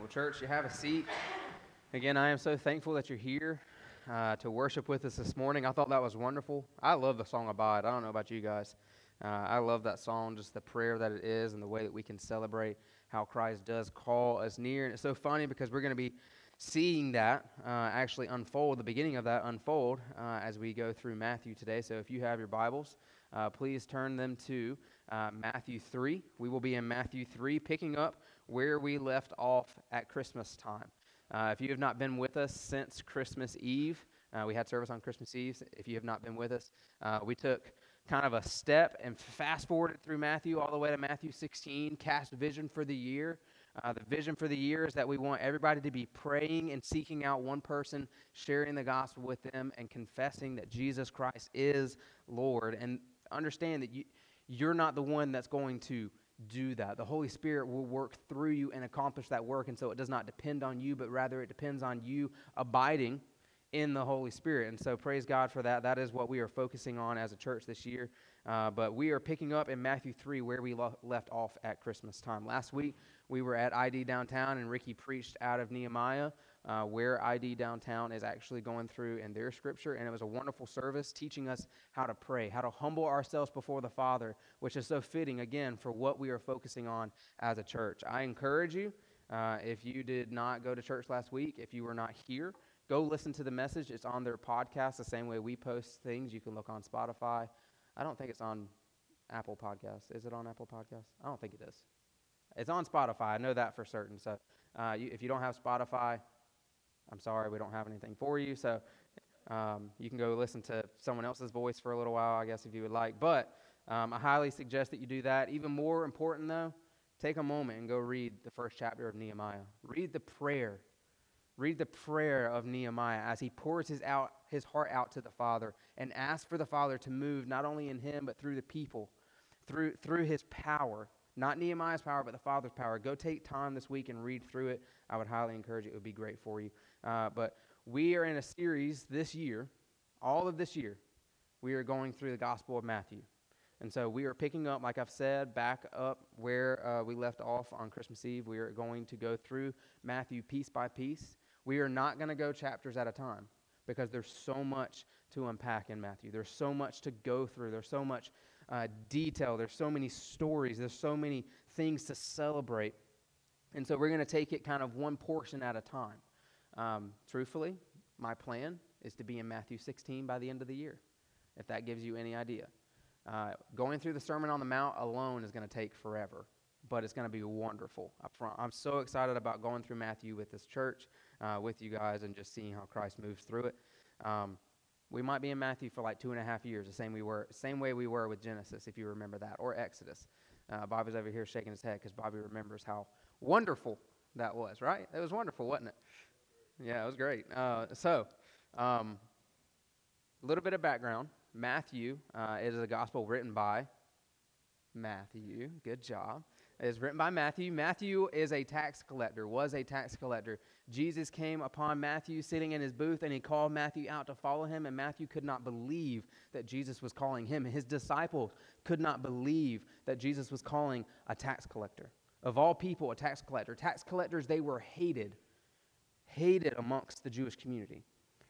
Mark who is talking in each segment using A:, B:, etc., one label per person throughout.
A: Well, church, you have a seat. Again, I am so thankful that you're here uh, to worship with us this morning. I thought that was wonderful. I love the song Abide. I don't know about you guys. Uh, I love that song, just the prayer that it is and the way that we can celebrate how Christ does call us near. And it's so funny because we're going to be seeing that uh, actually unfold, the beginning of that unfold, uh, as we go through Matthew today. So if you have your Bibles, uh, please turn them to uh, Matthew 3. We will be in Matthew 3, picking up where we left off at Christmas time. Uh, if you have not been with us since Christmas Eve, uh, we had service on Christmas Eve. If you have not been with us, uh, we took kind of a step and fast forwarded through Matthew all the way to Matthew 16, cast vision for the year. Uh, the vision for the year is that we want everybody to be praying and seeking out one person, sharing the gospel with them, and confessing that Jesus Christ is Lord. And understand that you, you're not the one that's going to do that. The Holy Spirit will work through you and accomplish that work. And so it does not depend on you, but rather it depends on you abiding in the Holy Spirit. And so praise God for that. That is what we are focusing on as a church this year. Uh, but we are picking up in Matthew 3 where we lo- left off at Christmas time. Last week we were at ID downtown and Ricky preached out of Nehemiah uh, where ID Downtown is actually going through in their scripture. And it was a wonderful service teaching us how to pray, how to humble ourselves before the Father, which is so fitting, again, for what we are focusing on as a church. I encourage you, uh, if you did not go to church last week, if you were not here, go listen to the message. It's on their podcast, the same way we post things. You can look on Spotify. I don't think it's on Apple Podcasts. Is it on Apple Podcasts? I don't think it is. It's on Spotify. I know that for certain. So uh, you, if you don't have Spotify, I'm sorry, we don't have anything for you. So um, you can go listen to someone else's voice for a little while, I guess, if you would like. But um, I highly suggest that you do that. Even more important, though, take a moment and go read the first chapter of Nehemiah. Read the prayer. Read the prayer of Nehemiah as he pours his, out, his heart out to the Father and asks for the Father to move not only in him, but through the people, through, through his power. Not Nehemiah's power, but the Father's power. Go take time this week and read through it. I would highly encourage it. It would be great for you. Uh, but we are in a series this year, all of this year, we are going through the Gospel of Matthew. And so we are picking up, like I've said, back up where uh, we left off on Christmas Eve. We are going to go through Matthew piece by piece. We are not going to go chapters at a time because there's so much to unpack in Matthew. There's so much to go through. There's so much uh, detail. There's so many stories. There's so many things to celebrate. And so we're going to take it kind of one portion at a time. Um, truthfully, my plan is to be in Matthew 16 by the end of the year, if that gives you any idea. Uh, going through the Sermon on the Mount alone is going to take forever, but it's going to be wonderful. I'm so excited about going through Matthew with this church, uh, with you guys, and just seeing how Christ moves through it. Um, we might be in Matthew for like two and a half years, the same we were, same way we were with Genesis, if you remember that, or Exodus. Uh, Bobby's over here shaking his head because Bobby remembers how wonderful that was, right? It was wonderful, wasn't it? Yeah, it was great. Uh, so, a um, little bit of background. Matthew uh, is a gospel written by Matthew. Good job. It is written by Matthew. Matthew is a tax collector, was a tax collector. Jesus came upon Matthew sitting in his booth and he called Matthew out to follow him, and Matthew could not believe that Jesus was calling him. His disciples could not believe that Jesus was calling a tax collector. Of all people, a tax collector. Tax collectors, they were hated hated amongst the Jewish community.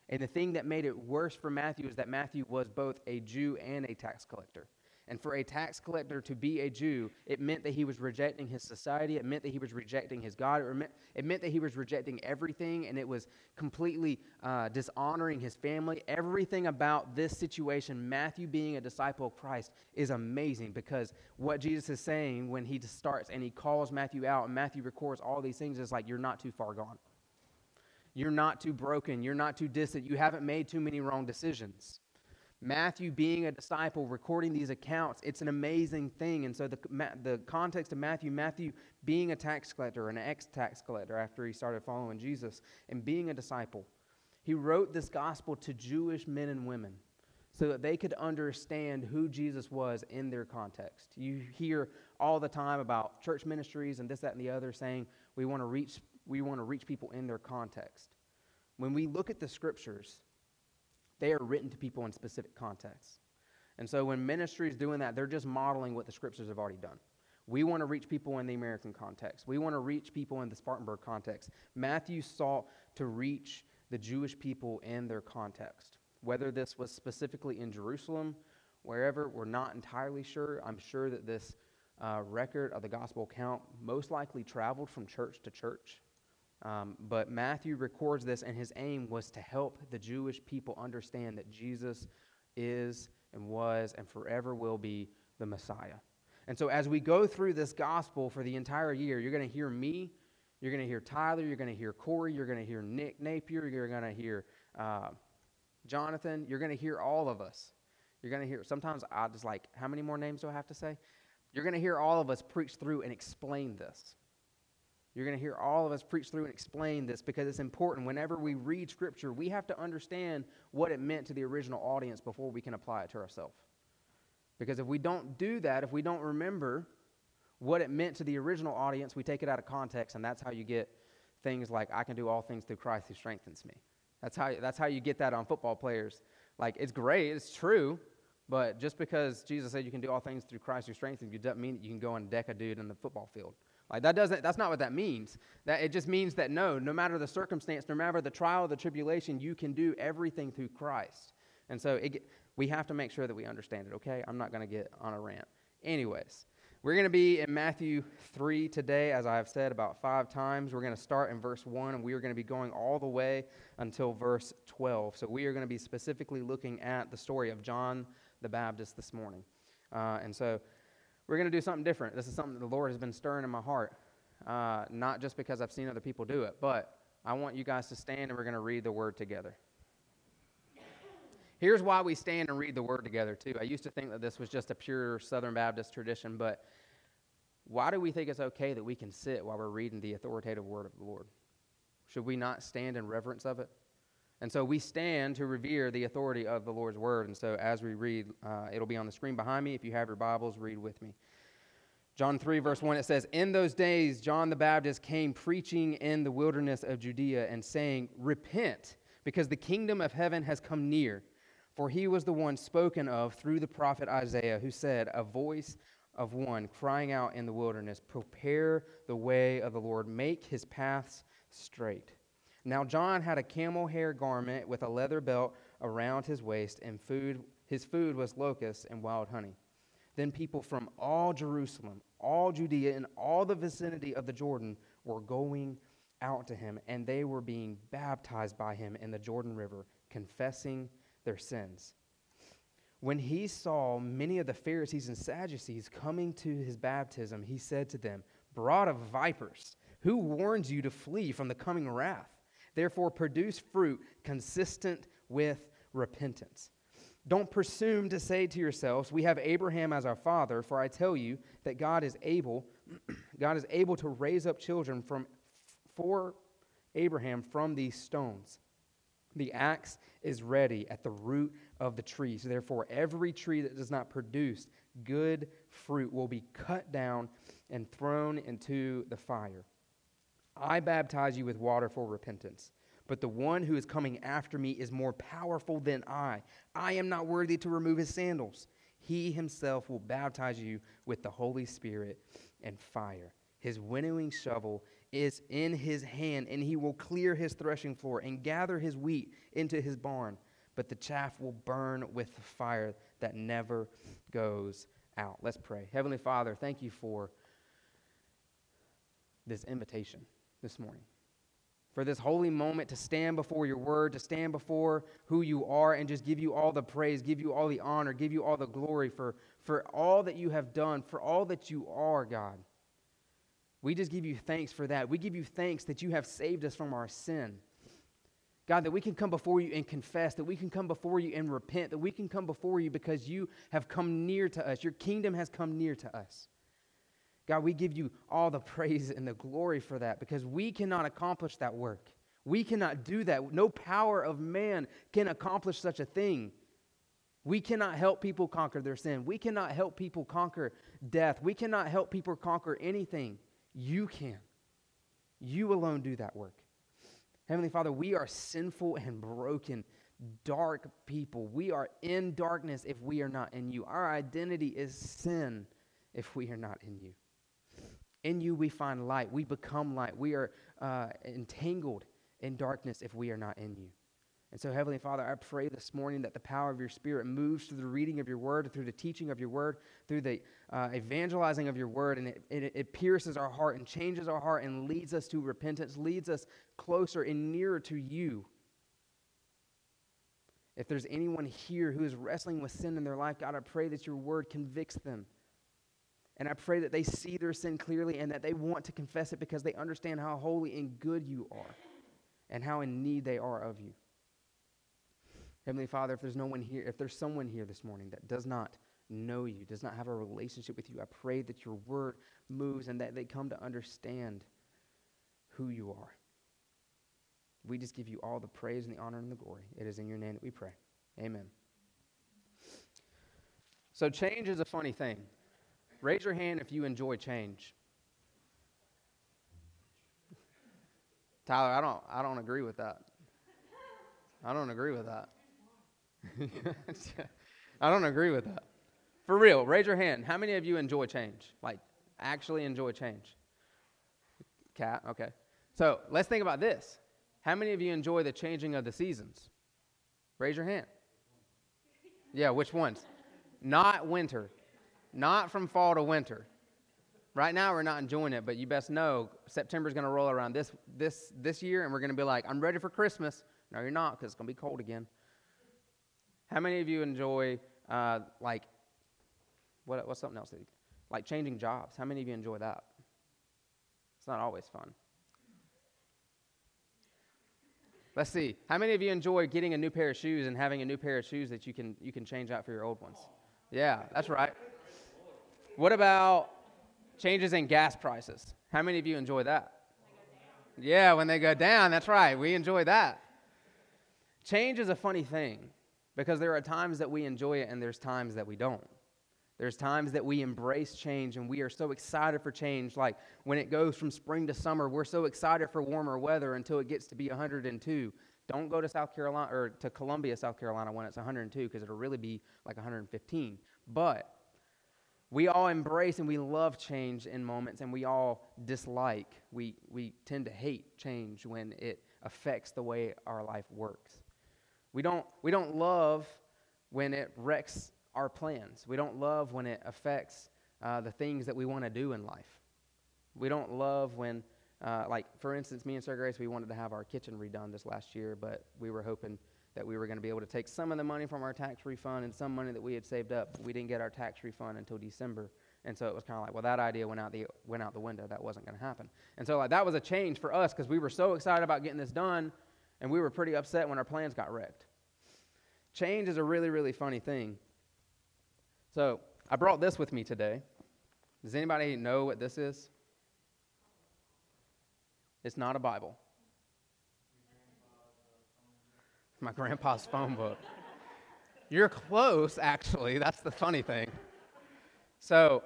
A: And the thing that made it worse for Matthew is that Matthew was both a Jew and a tax collector. And for a tax collector to be a Jew, it meant that he was rejecting his society. It meant that he was rejecting his God. It meant, it meant that he was rejecting everything, and it was completely uh, dishonoring his family. Everything about this situation, Matthew being a disciple of Christ, is amazing because what Jesus is saying when he starts and he calls Matthew out, and Matthew records all these things, is like, you're not too far gone. You're not too broken. You're not too distant. You haven't made too many wrong decisions. Matthew, being a disciple, recording these accounts, it's an amazing thing. And so, the, the context of Matthew, Matthew being a tax collector, an ex tax collector after he started following Jesus, and being a disciple, he wrote this gospel to Jewish men and women so that they could understand who Jesus was in their context. You hear all the time about church ministries and this, that, and the other saying we want to reach we want to reach people in their context. When we look at the scriptures, they are written to people in specific contexts. And so when ministry is doing that, they're just modeling what the scriptures have already done. We want to reach people in the American context. We want to reach people in the Spartanburg context. Matthew sought to reach the Jewish people in their context. Whether this was specifically in Jerusalem, wherever, we're not entirely sure. I'm sure that this uh, record of the gospel account most likely traveled from church to church. Um, but Matthew records this, and his aim was to help the Jewish people understand that Jesus is and was and forever will be the Messiah. And so, as we go through this gospel for the entire year, you're going to hear me, you're going to hear Tyler, you're going to hear Corey, you're going to hear Nick Napier, you're going to hear uh, Jonathan, you're going to hear all of us. You're going to hear, sometimes I just like, how many more names do I have to say? You're going to hear all of us preach through and explain this. You're going to hear all of us preach through and explain this because it's important. Whenever we read Scripture, we have to understand what it meant to the original audience before we can apply it to ourselves. Because if we don't do that, if we don't remember what it meant to the original audience, we take it out of context, and that's how you get things like, I can do all things through Christ who strengthens me. That's how, that's how you get that on football players. Like, it's great, it's true, but just because Jesus said you can do all things through Christ who strengthens you doesn't mean that you can go and deck a dude in the football field. Like that doesn't that's not what that means. That it just means that no, no matter the circumstance, no matter the trial the tribulation, you can do everything through Christ. And so it, we have to make sure that we understand it, okay? I'm not going to get on a rant. Anyways, we're going to be in Matthew 3 today, as I have said about five times. We're going to start in verse 1, and we are going to be going all the way until verse 12. So we are going to be specifically looking at the story of John the Baptist this morning. Uh, and so we're going to do something different. This is something the Lord has been stirring in my heart, uh, not just because I've seen other people do it, but I want you guys to stand and we're going to read the word together. Here's why we stand and read the word together, too. I used to think that this was just a pure Southern Baptist tradition, but why do we think it's okay that we can sit while we're reading the authoritative word of the Lord? Should we not stand in reverence of it? And so we stand to revere the authority of the Lord's word. And so as we read, uh, it'll be on the screen behind me. If you have your Bibles, read with me. John 3, verse 1, it says, In those days, John the Baptist came preaching in the wilderness of Judea and saying, Repent, because the kingdom of heaven has come near. For he was the one spoken of through the prophet Isaiah, who said, A voice of one crying out in the wilderness, Prepare the way of the Lord, make his paths straight. Now John had a camel hair garment with a leather belt around his waist, and food, his food was locusts and wild honey. Then people from all Jerusalem, all Judea, and all the vicinity of the Jordan were going out to him, and they were being baptized by him in the Jordan River, confessing their sins. When he saw many of the Pharisees and Sadducees coming to his baptism, he said to them, Brood of vipers, who warns you to flee from the coming wrath? Therefore, produce fruit consistent with repentance. Don't presume to say to yourselves, We have Abraham as our father, for I tell you that God is able, God is able to raise up children from, for Abraham from these stones. The axe is ready at the root of the trees. Therefore, every tree that does not produce good fruit will be cut down and thrown into the fire. I baptize you with water for repentance, but the one who is coming after me is more powerful than I. I am not worthy to remove his sandals. He himself will baptize you with the Holy Spirit and fire. His winnowing shovel is in his hand, and he will clear his threshing floor and gather his wheat into his barn. But the chaff will burn with the fire that never goes out. Let's pray. Heavenly Father, thank you for this invitation this morning. For this holy moment to stand before your word, to stand before who you are, and just give you all the praise, give you all the honor, give you all the glory for, for all that you have done, for all that you are, God. We just give you thanks for that. We give you thanks that you have saved us from our sin. God, that we can come before you and confess, that we can come before you and repent, that we can come before you because you have come near to us. Your kingdom has come near to us. God, we give you all the praise and the glory for that because we cannot accomplish that work. We cannot do that. No power of man can accomplish such a thing. We cannot help people conquer their sin. We cannot help people conquer death. We cannot help people conquer anything. You can. You alone do that work. Heavenly Father, we are sinful and broken, dark people. We are in darkness if we are not in you. Our identity is sin if we are not in you. In you we find light. We become light. We are uh, entangled in darkness if we are not in you. And so, Heavenly Father, I pray this morning that the power of your Spirit moves through the reading of your word, through the teaching of your word, through the uh, evangelizing of your word, and it, it, it pierces our heart and changes our heart and leads us to repentance, leads us closer and nearer to you. If there's anyone here who is wrestling with sin in their life, God, I pray that your word convicts them. And I pray that they see their sin clearly and that they want to confess it because they understand how holy and good you are and how in need they are of you. Heavenly Father, if there's no one here, if there's someone here this morning that does not know you, does not have a relationship with you, I pray that your word moves and that they come to understand who you are. We just give you all the praise and the honor and the glory. It is in your name that we pray. Amen. So, change is a funny thing. Raise your hand if you enjoy change. Tyler, I don't, I don't agree with that. I don't agree with that. I don't agree with that. For real, raise your hand. How many of you enjoy change? Like, actually enjoy change? Cat, okay. So let's think about this. How many of you enjoy the changing of the seasons? Raise your hand. Yeah, which ones? Not winter. Not from fall to winter. Right now we're not enjoying it, but you best know September's going to roll around this this this year and we're going to be like, "I'm ready for Christmas." No, you're not cuz it's going to be cold again. How many of you enjoy uh, like what, what's something else? That you, like changing jobs. How many of you enjoy that? It's not always fun. Let's see. How many of you enjoy getting a new pair of shoes and having a new pair of shoes that you can you can change out for your old ones? Yeah, that's right. What about changes in gas prices? How many of you enjoy that? Yeah, when they go down, that's right. We enjoy that. Change is a funny thing because there are times that we enjoy it and there's times that we don't. There's times that we embrace change and we are so excited for change. Like when it goes from spring to summer, we're so excited for warmer weather until it gets to be 102. Don't go to South Carolina or to Columbia, South Carolina when it's 102 because it'll really be like 115. But we all embrace and we love change in moments and we all dislike, we, we tend to hate change when it affects the way our life works. We don't, we don't love when it wrecks our plans. We don't love when it affects uh, the things that we want to do in life. We don't love when, uh, like, for instance, me and Sir Grace, we wanted to have our kitchen redone this last year, but we were hoping that we were going to be able to take some of the money from our tax refund and some money that we had saved up. We didn't get our tax refund until December. And so it was kind of like, well, that idea went out the, went out the window. That wasn't going to happen. And so like, that was a change for us because we were so excited about getting this done, and we were pretty upset when our plans got wrecked. Change is a really, really funny thing. So I brought this with me today. Does anybody know what this is? It's not a Bible. My grandpa's phone book. You're close, actually. That's the funny thing. So,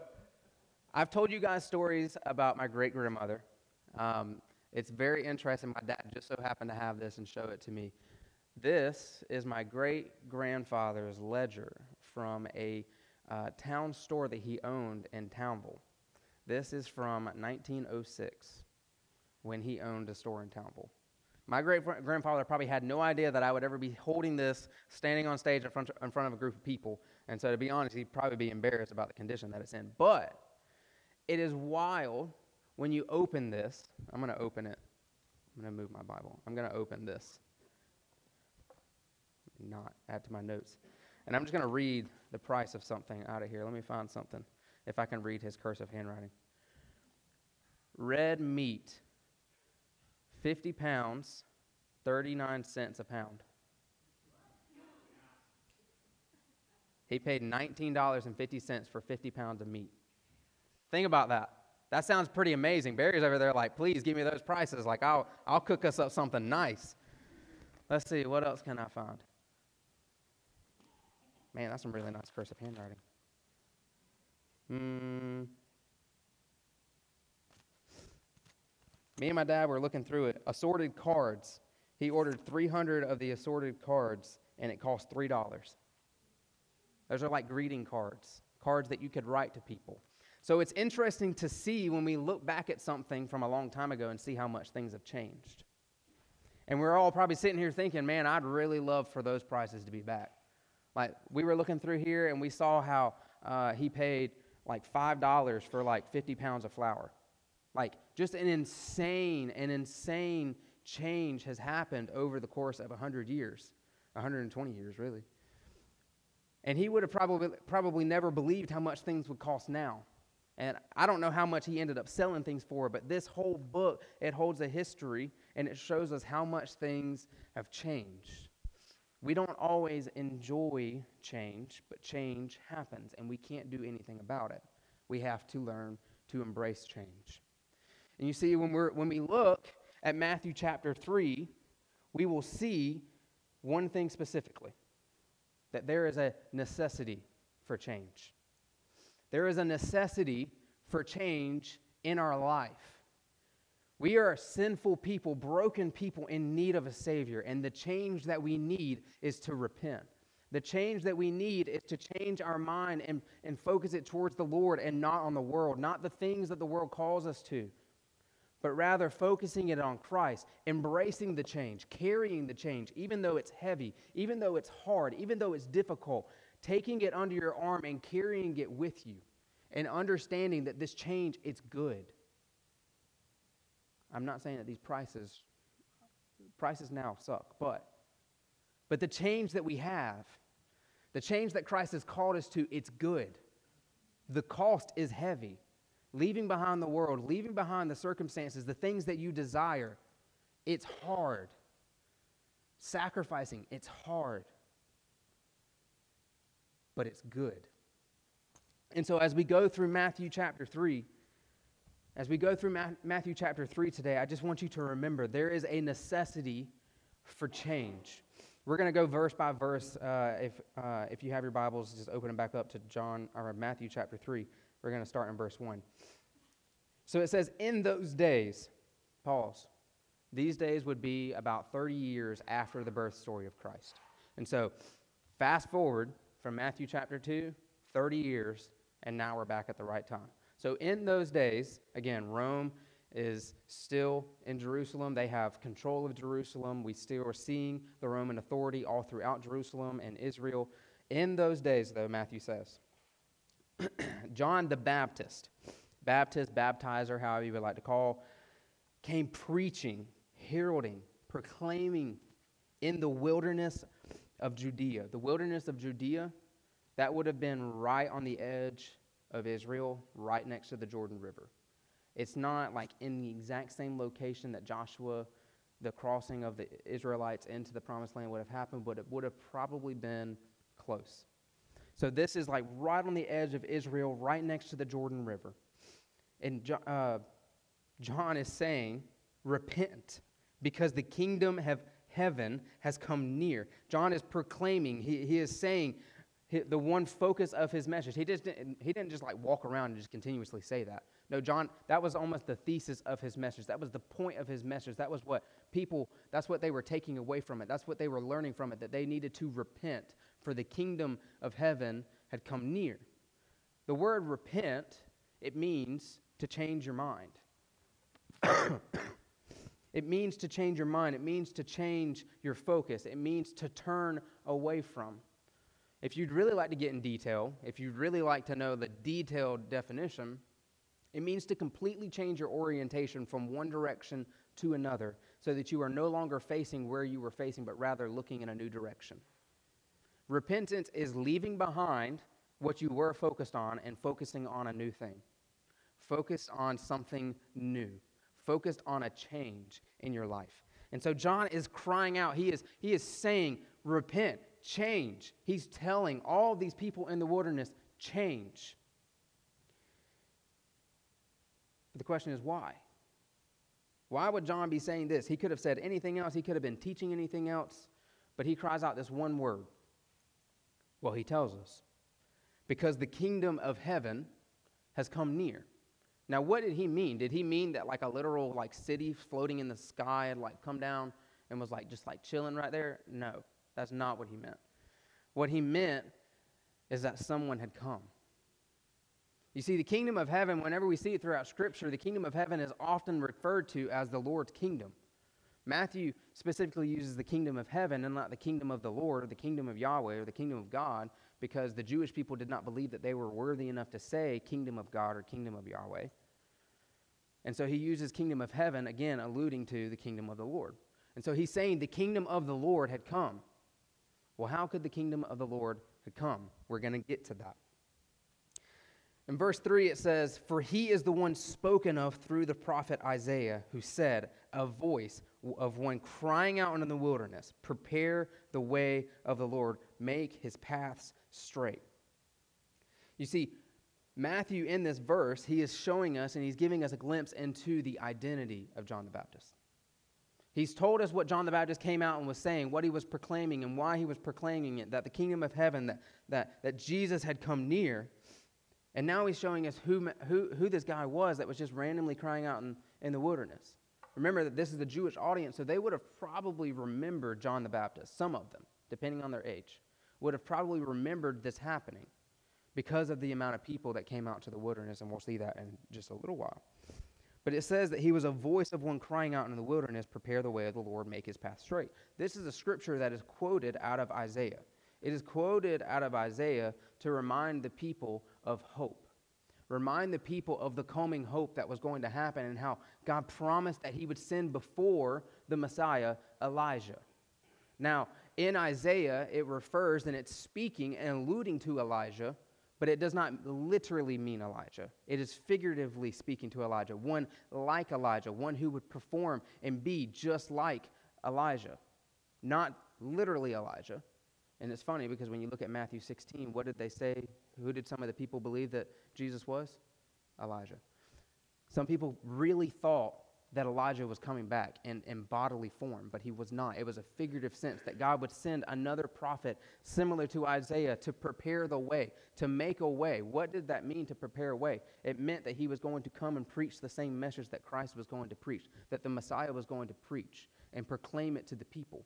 A: I've told you guys stories about my great grandmother. Um, it's very interesting. My dad just so happened to have this and show it to me. This is my great grandfather's ledger from a uh, town store that he owned in Townville. This is from 1906 when he owned a store in Townville. My great grandfather probably had no idea that I would ever be holding this, standing on stage in front, in front of a group of people. And so, to be honest, he'd probably be embarrassed about the condition that it's in. But it is wild when you open this. I'm going to open it. I'm going to move my Bible. I'm going to open this. Not add to my notes. And I'm just going to read the price of something out of here. Let me find something, if I can read his cursive handwriting. Red meat 50 pounds, 39 cents a pound. He paid $19.50 for 50 pounds of meat. Think about that. That sounds pretty amazing. Barry's over there like, please give me those prices. Like, I'll, I'll cook us up something nice. Let's see, what else can I find? Man, that's some really nice cursive handwriting. Hmm. Me and my dad were looking through it. Assorted cards. He ordered 300 of the assorted cards, and it cost $3. Those are like greeting cards, cards that you could write to people. So it's interesting to see when we look back at something from a long time ago and see how much things have changed. And we're all probably sitting here thinking, man, I'd really love for those prices to be back. Like, we were looking through here and we saw how uh, he paid like $5 for like 50 pounds of flour. Like, just an insane, an insane change has happened over the course of 100 years, 120 years, really. And he would have probably, probably never believed how much things would cost now. And I don't know how much he ended up selling things for, but this whole book, it holds a history and it shows us how much things have changed. We don't always enjoy change, but change happens and we can't do anything about it. We have to learn to embrace change. And you see, when, we're, when we look at Matthew chapter 3, we will see one thing specifically that there is a necessity for change. There is a necessity for change in our life. We are sinful people, broken people in need of a Savior, and the change that we need is to repent. The change that we need is to change our mind and, and focus it towards the Lord and not on the world, not the things that the world calls us to, but rather focusing it on Christ, embracing the change, carrying the change, even though it's heavy, even though it's hard, even though it's difficult, taking it under your arm and carrying it with you and understanding that this change it's good. I'm not saying that these prices prices now suck, but but the change that we have, the change that Christ has called us to, it's good. The cost is heavy. Leaving behind the world, leaving behind the circumstances, the things that you desire, it's hard. Sacrificing, it's hard but it's good. And so, as we go through Matthew chapter 3, as we go through Ma- Matthew chapter 3 today, I just want you to remember there is a necessity for change. We're going to go verse by verse. Uh, if, uh, if you have your Bibles, just open them back up to John or Matthew chapter 3. We're going to start in verse 1. So it says, In those days, pause. These days would be about 30 years after the birth story of Christ. And so, fast forward from Matthew chapter 2, 30 years, and now we're back at the right time. So, in those days, again, Rome is still in Jerusalem. They have control of Jerusalem. We still are seeing the Roman authority all throughout Jerusalem and Israel. In those days, though, Matthew says, John the Baptist, Baptist, baptizer, however you would like to call, came preaching, heralding, proclaiming in the wilderness of Judea. The wilderness of Judea, that would have been right on the edge of Israel, right next to the Jordan River. It's not like in the exact same location that Joshua, the crossing of the Israelites into the promised land would have happened, but it would have probably been close. So this is like right on the edge of Israel, right next to the Jordan River. And uh, John is saying, Repent, because the kingdom of heaven has come near. John is proclaiming, he, he is saying the one focus of his message. He, just didn't, he didn't just like walk around and just continuously say that. No, John, that was almost the thesis of his message. That was the point of his message. That was what people, that's what they were taking away from it. That's what they were learning from it, that they needed to repent, for the kingdom of heaven had come near. The word repent, it means to change your mind. It means to change your mind. It means to change your focus. It means to turn away from. If you'd really like to get in detail, if you'd really like to know the detailed definition, it means to completely change your orientation from one direction to another so that you are no longer facing where you were facing, but rather looking in a new direction. Repentance is leaving behind what you were focused on and focusing on a new thing. focused on something new focused on a change in your life. And so John is crying out. He is, he is saying, repent, change. He's telling all these people in the wilderness, change. But the question is, why? Why would John be saying this? He could have said anything else, he could have been teaching anything else, but he cries out this one word. Well, he tells us because the kingdom of heaven has come near. Now, what did he mean? Did he mean that like a literal like city floating in the sky had like come down and was like just like chilling right there? No, that's not what he meant. What he meant is that someone had come. You see, the kingdom of heaven, whenever we see it throughout Scripture, the kingdom of heaven is often referred to as the Lord's kingdom. Matthew specifically uses the kingdom of heaven and not the kingdom of the Lord or the kingdom of Yahweh or the kingdom of God because the Jewish people did not believe that they were worthy enough to say kingdom of God or kingdom of Yahweh. And so he uses kingdom of heaven, again, alluding to the kingdom of the Lord. And so he's saying the kingdom of the Lord had come. Well, how could the kingdom of the Lord had come? We're going to get to that. In verse 3, it says, For he is the one spoken of through the prophet Isaiah, who said, A voice of one crying out in the wilderness, Prepare the way of the Lord, make his paths straight. You see, Matthew, in this verse, he is showing us and he's giving us a glimpse into the identity of John the Baptist. He's told us what John the Baptist came out and was saying, what he was proclaiming, and why he was proclaiming it that the kingdom of heaven, that, that, that Jesus had come near. And now he's showing us who, who, who this guy was that was just randomly crying out in, in the wilderness. Remember that this is the Jewish audience, so they would have probably remembered John the Baptist. Some of them, depending on their age, would have probably remembered this happening because of the amount of people that came out to the wilderness, and we'll see that in just a little while. But it says that he was a voice of one crying out in the wilderness, Prepare the way of the Lord, make his path straight. This is a scripture that is quoted out of Isaiah. It is quoted out of Isaiah to remind the people of hope. Remind the people of the coming hope that was going to happen and how God promised that he would send before the Messiah Elijah. Now, in Isaiah, it refers and it's speaking and alluding to Elijah, but it does not literally mean Elijah. It is figuratively speaking to Elijah, one like Elijah, one who would perform and be just like Elijah. Not literally Elijah, and it's funny because when you look at Matthew 16, what did they say? Who did some of the people believe that Jesus was? Elijah. Some people really thought that Elijah was coming back in, in bodily form, but he was not. It was a figurative sense that God would send another prophet similar to Isaiah to prepare the way, to make a way. What did that mean to prepare a way? It meant that he was going to come and preach the same message that Christ was going to preach, that the Messiah was going to preach and proclaim it to the people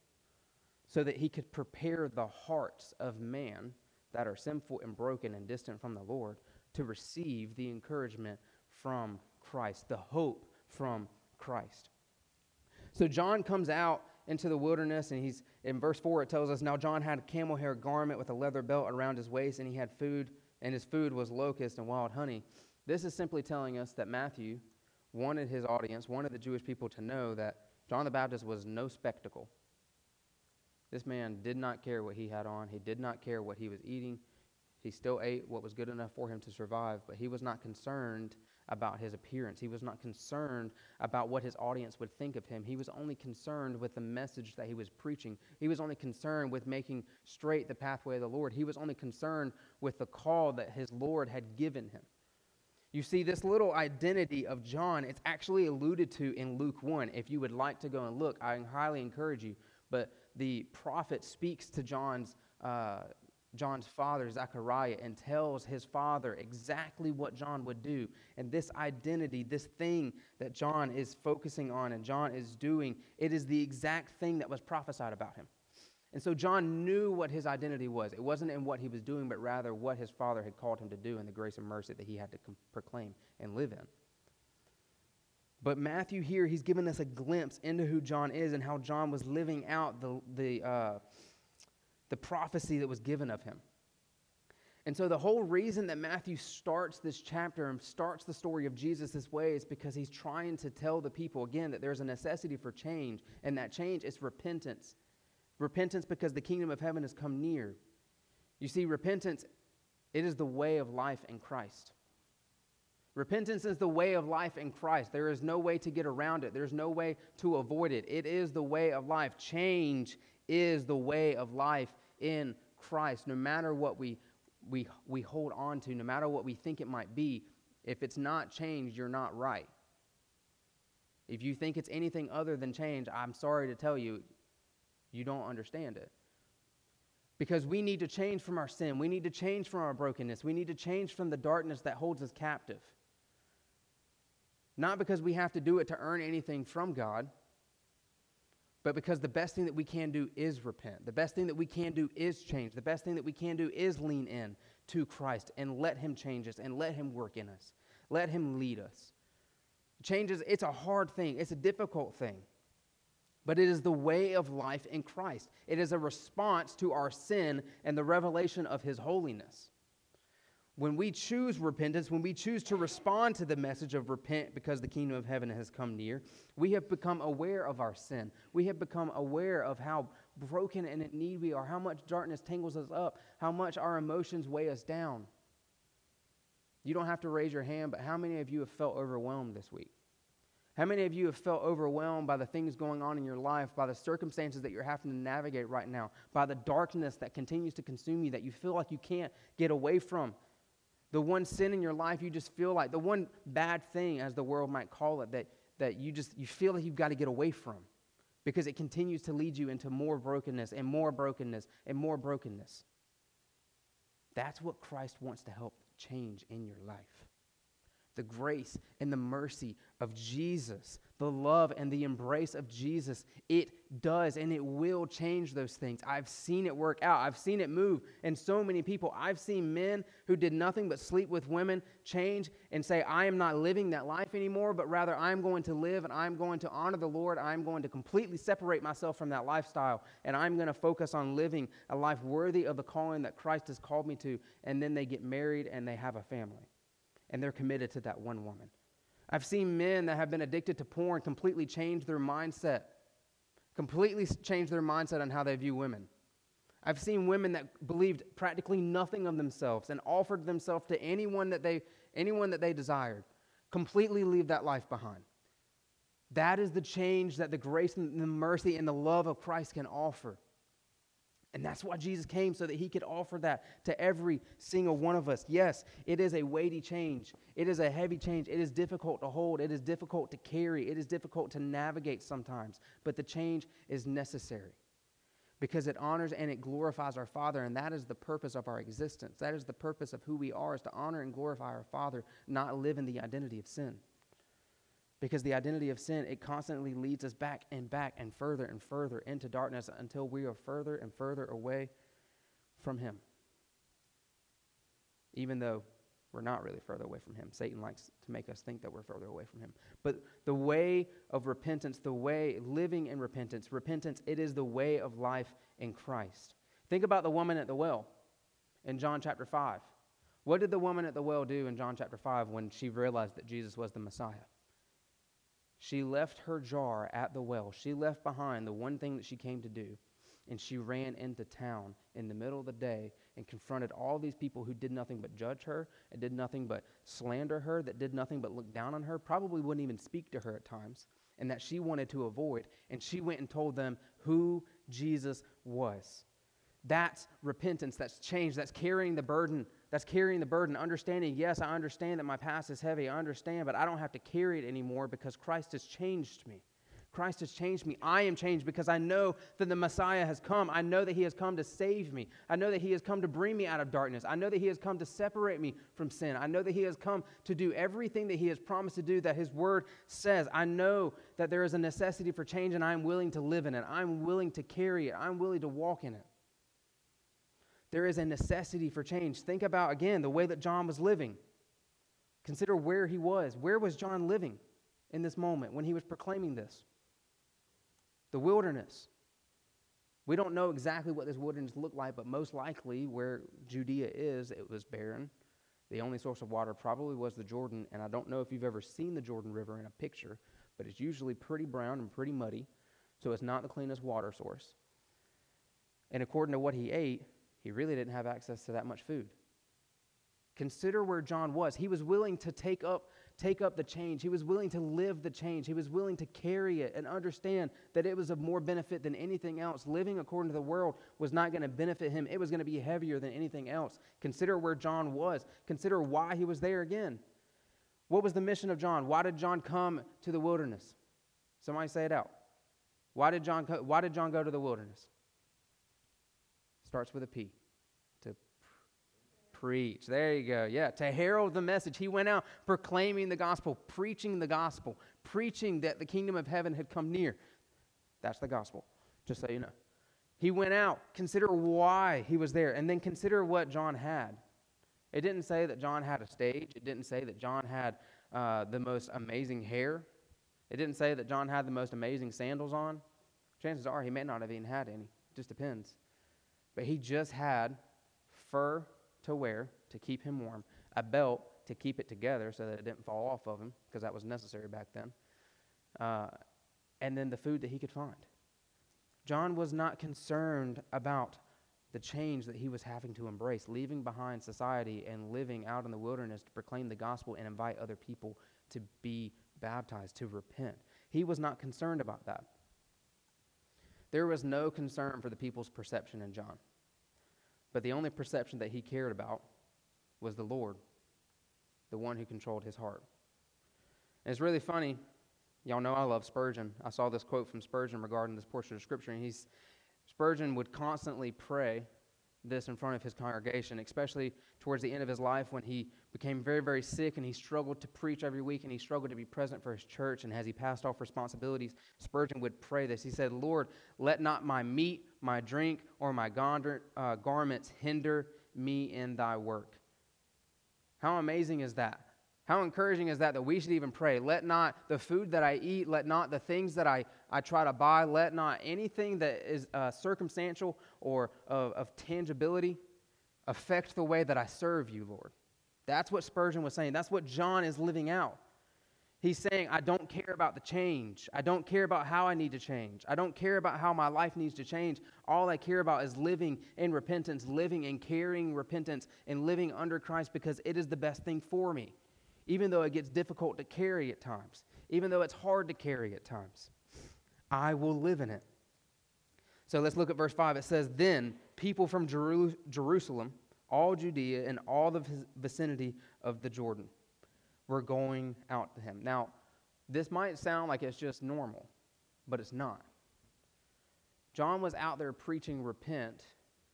A: so that he could prepare the hearts of man that are sinful and broken and distant from the Lord to receive the encouragement from Christ, the hope from Christ. So John comes out into the wilderness, and he's in verse 4, it tells us now John had a camel hair garment with a leather belt around his waist, and he had food, and his food was locust and wild honey. This is simply telling us that Matthew wanted his audience, wanted the Jewish people to know that John the Baptist was no spectacle. This man did not care what he had on. He did not care what he was eating. He still ate what was good enough for him to survive, but he was not concerned about his appearance. He was not concerned about what his audience would think of him. He was only concerned with the message that he was preaching. He was only concerned with making straight the pathway of the Lord. He was only concerned with the call that his Lord had given him. You see, this little identity of John, it's actually alluded to in Luke 1. If you would like to go and look, I highly encourage you. But the prophet speaks to John's, uh, John's father, Zechariah, and tells his father exactly what John would do. And this identity, this thing that John is focusing on and John is doing, it is the exact thing that was prophesied about him. And so John knew what his identity was. It wasn't in what he was doing, but rather what his father had called him to do and the grace and mercy that he had to com- proclaim and live in. But Matthew here, he's given us a glimpse into who John is and how John was living out the, the, uh, the prophecy that was given of him. And so, the whole reason that Matthew starts this chapter and starts the story of Jesus this way is because he's trying to tell the people again that there's a necessity for change, and that change is repentance. Repentance because the kingdom of heaven has come near. You see, repentance, it is the way of life in Christ. Repentance is the way of life in Christ. There is no way to get around it, there's no way to avoid it. It is the way of life. Change is the way of life in Christ. No matter what we, we, we hold on to, no matter what we think it might be, if it's not changed, you're not right. If you think it's anything other than change, I'm sorry to tell you, you don't understand it. Because we need to change from our sin. We need to change from our brokenness. We need to change from the darkness that holds us captive. Not because we have to do it to earn anything from God, but because the best thing that we can do is repent. The best thing that we can do is change. The best thing that we can do is lean in to Christ and let Him change us and let Him work in us. Let Him lead us. Changes, it's a hard thing, it's a difficult thing, but it is the way of life in Christ. It is a response to our sin and the revelation of His holiness. When we choose repentance, when we choose to respond to the message of repent because the kingdom of heaven has come near, we have become aware of our sin. We have become aware of how broken and in need we are, how much darkness tangles us up, how much our emotions weigh us down. You don't have to raise your hand, but how many of you have felt overwhelmed this week? How many of you have felt overwhelmed by the things going on in your life, by the circumstances that you're having to navigate right now, by the darkness that continues to consume you that you feel like you can't get away from? The one sin in your life you just feel like, the one bad thing, as the world might call it, that, that you just you feel like you've got to get away from because it continues to lead you into more brokenness and more brokenness and more brokenness. That's what Christ wants to help change in your life. The grace and the mercy of Jesus, the love and the embrace of Jesus, it does and it will change those things. I've seen it work out. I've seen it move in so many people. I've seen men who did nothing but sleep with women change and say, I am not living that life anymore, but rather I'm going to live and I'm going to honor the Lord. I'm going to completely separate myself from that lifestyle and I'm going to focus on living a life worthy of the calling that Christ has called me to. And then they get married and they have a family and they're committed to that one woman. I've seen men that have been addicted to porn completely change their mindset, completely change their mindset on how they view women. I've seen women that believed practically nothing of themselves and offered themselves to anyone that they, anyone that they desired, completely leave that life behind. That is the change that the grace and the mercy and the love of Christ can offer. And that's why Jesus came, so that he could offer that to every single one of us. Yes, it is a weighty change. It is a heavy change. It is difficult to hold. It is difficult to carry. It is difficult to navigate sometimes. But the change is necessary because it honors and it glorifies our Father. And that is the purpose of our existence. That is the purpose of who we are, is to honor and glorify our Father, not live in the identity of sin. Because the identity of sin, it constantly leads us back and back and further and further into darkness until we are further and further away from Him. Even though we're not really further away from Him. Satan likes to make us think that we're further away from Him. But the way of repentance, the way living in repentance, repentance, it is the way of life in Christ. Think about the woman at the well in John chapter 5. What did the woman at the well do in John chapter 5 when she realized that Jesus was the Messiah? She left her jar at the well. She left behind the one thing that she came to do. And she ran into town in the middle of the day and confronted all these people who did nothing but judge her and did nothing but slander her, that did nothing but look down on her, probably wouldn't even speak to her at times, and that she wanted to avoid. And she went and told them who Jesus was. That's repentance, that's change, that's carrying the burden that's carrying the burden, understanding, yes, I understand that my past is heavy. I understand, but I don't have to carry it anymore because Christ has changed me. Christ has changed me. I am changed because I know that the Messiah has come. I know that He has come to save me. I know that He has come to bring me out of darkness. I know that He has come to separate me from sin. I know that He has come to do everything that He has promised to do, that His Word says. I know that there is a necessity for change, and I'm willing to live in it. I'm willing to carry it. I'm willing to walk in it. There is a necessity for change. Think about, again, the way that John was living. Consider where he was. Where was John living in this moment when he was proclaiming this? The wilderness. We don't know exactly what this wilderness looked like, but most likely where Judea is, it was barren. The only source of water probably was the Jordan, and I don't know if you've ever seen the Jordan River in a picture, but it's usually pretty brown and pretty muddy, so it's not the cleanest water source. And according to what he ate, he really didn't have access to that much food. Consider where John was. He was willing to take up, take up the change. He was willing to live the change. He was willing to carry it and understand that it was of more benefit than anything else. Living according to the world was not going to benefit him, it was going to be heavier than anything else. Consider where John was. Consider why he was there again. What was the mission of John? Why did John come to the wilderness? Somebody say it out. Why did John, why did John go to the wilderness? Starts with a P. Preach. There you go. Yeah, to herald the message. He went out proclaiming the gospel, preaching the gospel, preaching that the kingdom of heaven had come near. That's the gospel, just so you know. He went out. Consider why he was there, and then consider what John had. It didn't say that John had a stage. It didn't say that John had uh, the most amazing hair. It didn't say that John had the most amazing sandals on. Chances are he may not have even had any. It just depends. But he just had fur to wear to keep him warm, a belt to keep it together so that it didn't fall off of him, because that was necessary back then, uh, and then the food that he could find. John was not concerned about the change that he was having to embrace, leaving behind society and living out in the wilderness to proclaim the gospel and invite other people to be baptized, to repent. He was not concerned about that. There was no concern for the people's perception in John. But the only perception that he cared about was the Lord, the one who controlled his heart. And it's really funny. Y'all know I love Spurgeon. I saw this quote from Spurgeon regarding this portion of Scripture, and he's Spurgeon would constantly pray this in front of his congregation, especially towards the end of his life when he became very, very sick and he struggled to preach every week and he struggled to be present for his church. And as he passed off responsibilities, Spurgeon would pray this. He said, Lord, let not my meat, my drink, or my uh, garments hinder me in thy work. How amazing is that? How encouraging is that that we should even pray? Let not the food that I eat, let not the things that I, I try to buy, let not anything that is uh, circumstantial or of, of tangibility affect the way that I serve you, Lord. That's what Spurgeon was saying. That's what John is living out. He's saying, I don't care about the change. I don't care about how I need to change. I don't care about how my life needs to change. All I care about is living in repentance, living and carrying repentance, and living under Christ because it is the best thing for me even though it gets difficult to carry at times, even though it's hard to carry at times. I will live in it. So let's look at verse 5. It says, Then people from Jeru- Jerusalem, all Judea, and all the vicinity of the Jordan were going out to him. Now, this might sound like it's just normal, but it's not. John was out there preaching repent.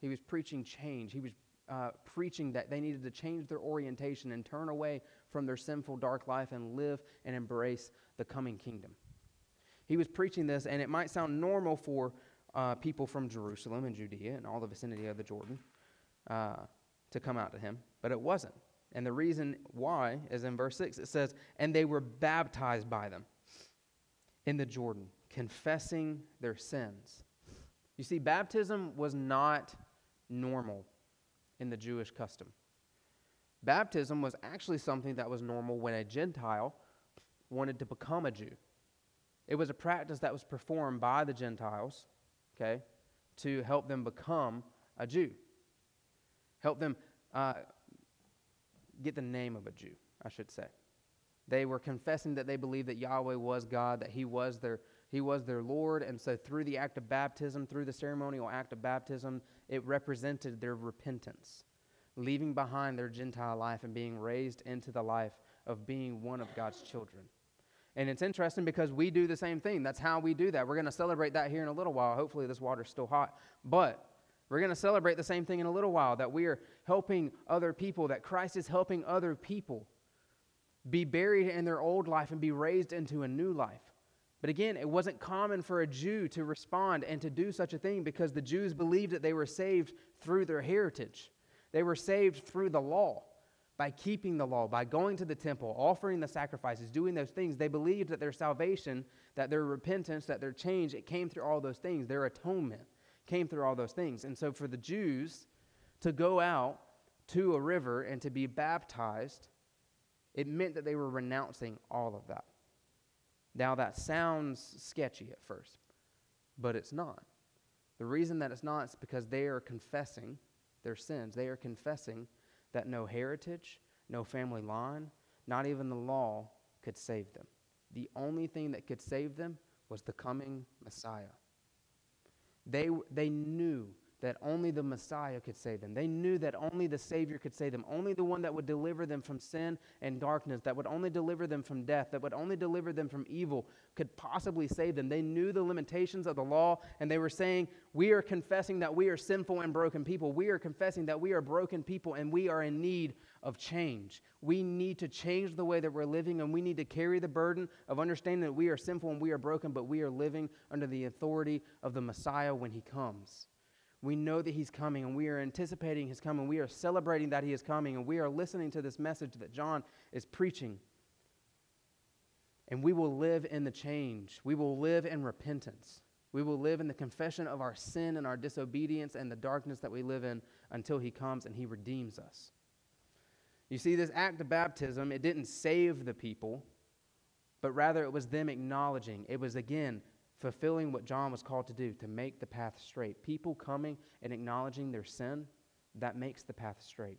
A: He was preaching change. He was uh, preaching that they needed to change their orientation and turn away from their sinful, dark life and live and embrace the coming kingdom. He was preaching this, and it might sound normal for uh, people from Jerusalem and Judea and all the vicinity of the Jordan uh, to come out to him, but it wasn't. And the reason why is in verse 6. It says, And they were baptized by them in the Jordan, confessing their sins. You see, baptism was not normal in the Jewish custom. Baptism was actually something that was normal when a Gentile wanted to become a Jew. It was a practice that was performed by the Gentiles, okay, to help them become a Jew, help them uh, get the name of a Jew, I should say. They were confessing that they believed that Yahweh was God, that He was their He was their Lord, and so through the act of baptism, through the ceremonial act of baptism, it represented their repentance leaving behind their Gentile life and being raised into the life of being one of God's children. And it's interesting because we do the same thing. That's how we do that. We're going to celebrate that here in a little while. Hopefully, this water's still hot. But we're going to celebrate the same thing in a little while that we are helping other people, that Christ is helping other people be buried in their old life and be raised into a new life. But again, it wasn't common for a Jew to respond and to do such a thing because the Jews believed that they were saved through their heritage. They were saved through the law, by keeping the law, by going to the temple, offering the sacrifices, doing those things. They believed that their salvation, that their repentance, that their change, it came through all those things. Their atonement came through all those things. And so for the Jews to go out to a river and to be baptized, it meant that they were renouncing all of that. Now, that sounds sketchy at first, but it's not. The reason that it's not is because they are confessing their sins. They are confessing that no heritage, no family line, not even the law could save them. The only thing that could save them was the coming Messiah. They, they knew that only the Messiah could save them. They knew that only the Savior could save them, only the one that would deliver them from sin and darkness, that would only deliver them from death, that would only deliver them from evil, could possibly save them. They knew the limitations of the law, and they were saying, We are confessing that we are sinful and broken people. We are confessing that we are broken people and we are in need of change. We need to change the way that we're living, and we need to carry the burden of understanding that we are sinful and we are broken, but we are living under the authority of the Messiah when he comes. We know that he's coming and we are anticipating his coming. We are celebrating that he is coming and we are listening to this message that John is preaching. And we will live in the change. We will live in repentance. We will live in the confession of our sin and our disobedience and the darkness that we live in until he comes and he redeems us. You see, this act of baptism, it didn't save the people, but rather it was them acknowledging. It was, again, fulfilling what John was called to do, to make the path straight. People coming and acknowledging their sin, that makes the path straight.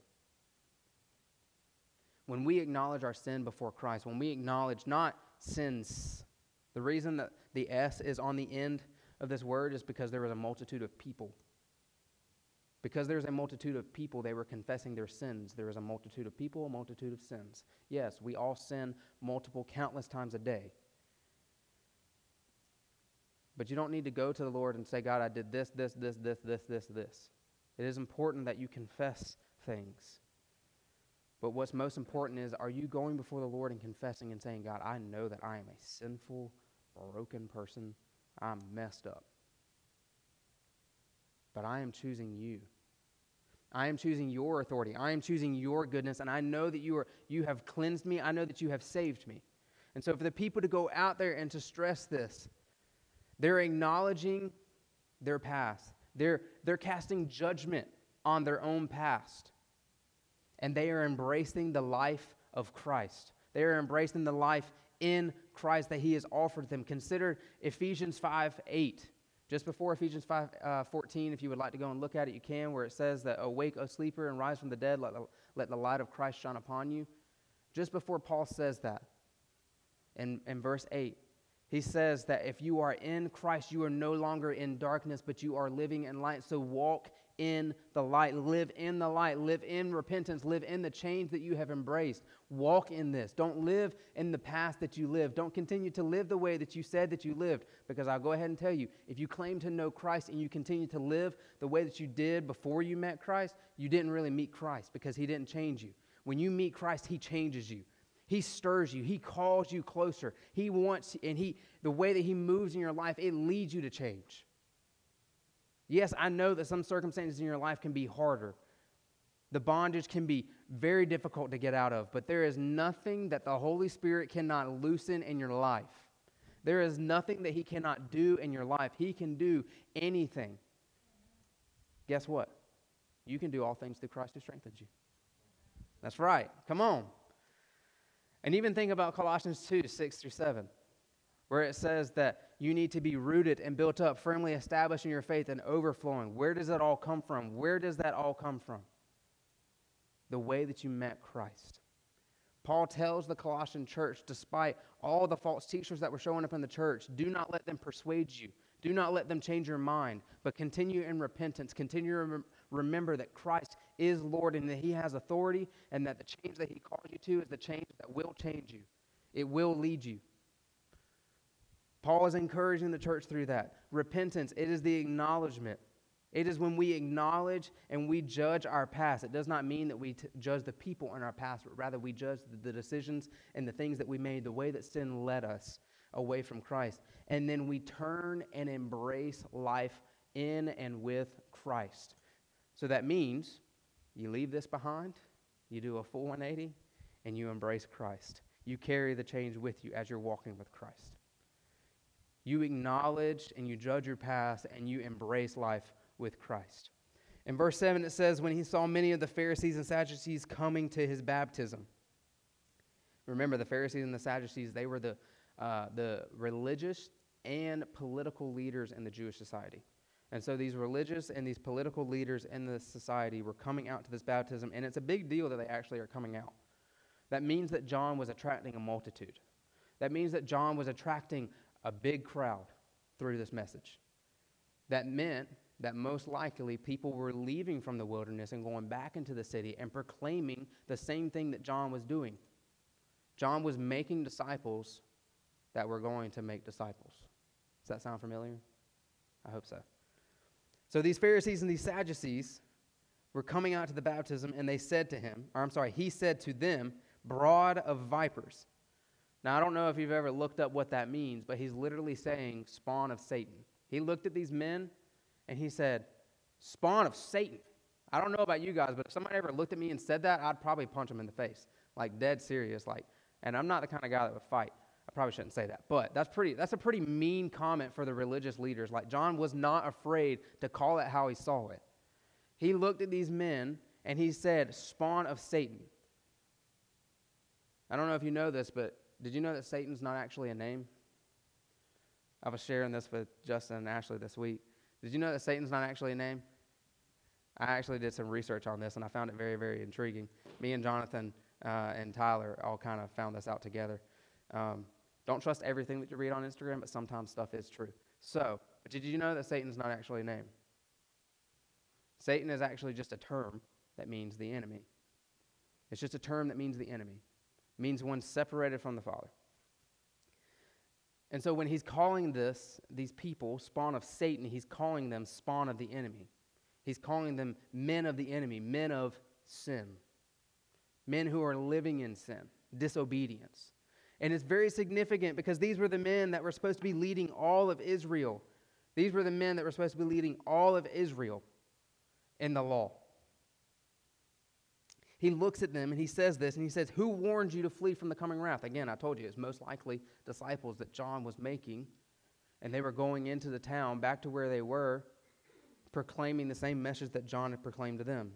A: When we acknowledge our sin before Christ, when we acknowledge not sins, the reason that the S is on the end of this word is because there was a multitude of people. Because there's a multitude of people, they were confessing their sins. There is a multitude of people, a multitude of sins. Yes, we all sin multiple, countless times a day. But you don't need to go to the Lord and say, God, I did this, this, this, this, this, this, this. It is important that you confess things. But what's most important is, are you going before the Lord and confessing and saying, God, I know that I am a sinful, broken person. I'm messed up. But I am choosing you. I am choosing your authority. I am choosing your goodness, and I know that you, are, you have cleansed me. I know that you have saved me. And so, for the people to go out there and to stress this, they're acknowledging their past. They're, they're casting judgment on their own past. And they are embracing the life of Christ. They are embracing the life in Christ that He has offered them. Consider Ephesians 5 8. Just before Ephesians 5 uh, 14, if you would like to go and look at it, you can, where it says that, Awake, O sleeper, and rise from the dead, let the, let the light of Christ shine upon you. Just before Paul says that, in, in verse 8, he says that if you are in Christ, you are no longer in darkness, but you are living in light. So walk in the light. Live in the light. Live in repentance. Live in the change that you have embraced. Walk in this. Don't live in the past that you lived. Don't continue to live the way that you said that you lived. Because I'll go ahead and tell you if you claim to know Christ and you continue to live the way that you did before you met Christ, you didn't really meet Christ because he didn't change you. When you meet Christ, he changes you. He stirs you. He calls you closer. He wants, and he, the way that he moves in your life, it leads you to change. Yes, I know that some circumstances in your life can be harder. The bondage can be very difficult to get out of, but there is nothing that the Holy Spirit cannot loosen in your life. There is nothing that He cannot do in your life. He can do anything. Guess what? You can do all things through Christ who strengthens you. That's right. Come on. And even think about Colossians 2 6 through 7, where it says that you need to be rooted and built up, firmly established in your faith and overflowing. Where does that all come from? Where does that all come from? The way that you met Christ. Paul tells the Colossian church, despite all the false teachers that were showing up in the church, do not let them persuade you. Do not let them change your mind, but continue in repentance. Continue to remember that Christ is Lord and that He has authority, and that the change that He calls you to is the change that will change you. It will lead you. Paul is encouraging the church through that. Repentance, it is the acknowledgement. It is when we acknowledge and we judge our past. It does not mean that we t- judge the people in our past, but rather we judge the, the decisions and the things that we made, the way that sin led us away from Christ. And then we turn and embrace life in and with Christ. So that means you leave this behind, you do a full 180, and you embrace Christ. You carry the change with you as you're walking with Christ. You acknowledge and you judge your past and you embrace life with Christ. In verse 7, it says, When he saw many of the Pharisees and Sadducees coming to his baptism. Remember, the Pharisees and the Sadducees, they were the, uh, the religious and political leaders in the Jewish society. And so these religious and these political leaders in the society were coming out to this baptism, and it's a big deal that they actually are coming out. That means that John was attracting a multitude. That means that John was attracting a big crowd through this message. That meant that most likely people were leaving from the wilderness and going back into the city and proclaiming the same thing that John was doing. John was making disciples that were going to make disciples. Does that sound familiar? I hope so. So these Pharisees and these Sadducees were coming out to the baptism, and they said to him, or I'm sorry, he said to them, brood of vipers. Now, I don't know if you've ever looked up what that means, but he's literally saying spawn of Satan. He looked at these men and he said, spawn of Satan. I don't know about you guys, but if somebody ever looked at me and said that, I'd probably punch them in the face, like dead serious. Like, and I'm not the kind of guy that would fight. I probably shouldn't say that, but that's pretty. That's a pretty mean comment for the religious leaders. Like John was not afraid to call it how he saw it. He looked at these men and he said, "Spawn of Satan." I don't know if you know this, but did you know that Satan's not actually a name? I was sharing this with Justin and Ashley this week. Did you know that Satan's not actually a name? I actually did some research on this and I found it very, very intriguing. Me and Jonathan uh, and Tyler all kind of found this out together. Um, don't trust everything that you read on Instagram, but sometimes stuff is true. So, but did you know that Satan's not actually a name? Satan is actually just a term that means the enemy. It's just a term that means the enemy. It means one separated from the Father. And so when he's calling this, these people, spawn of Satan, he's calling them spawn of the enemy. He's calling them men of the enemy, men of sin, men who are living in sin, disobedience. And it's very significant because these were the men that were supposed to be leading all of Israel. These were the men that were supposed to be leading all of Israel in the law. He looks at them and he says this, and he says, Who warned you to flee from the coming wrath? Again, I told you it's most likely disciples that John was making, and they were going into the town back to where they were, proclaiming the same message that John had proclaimed to them.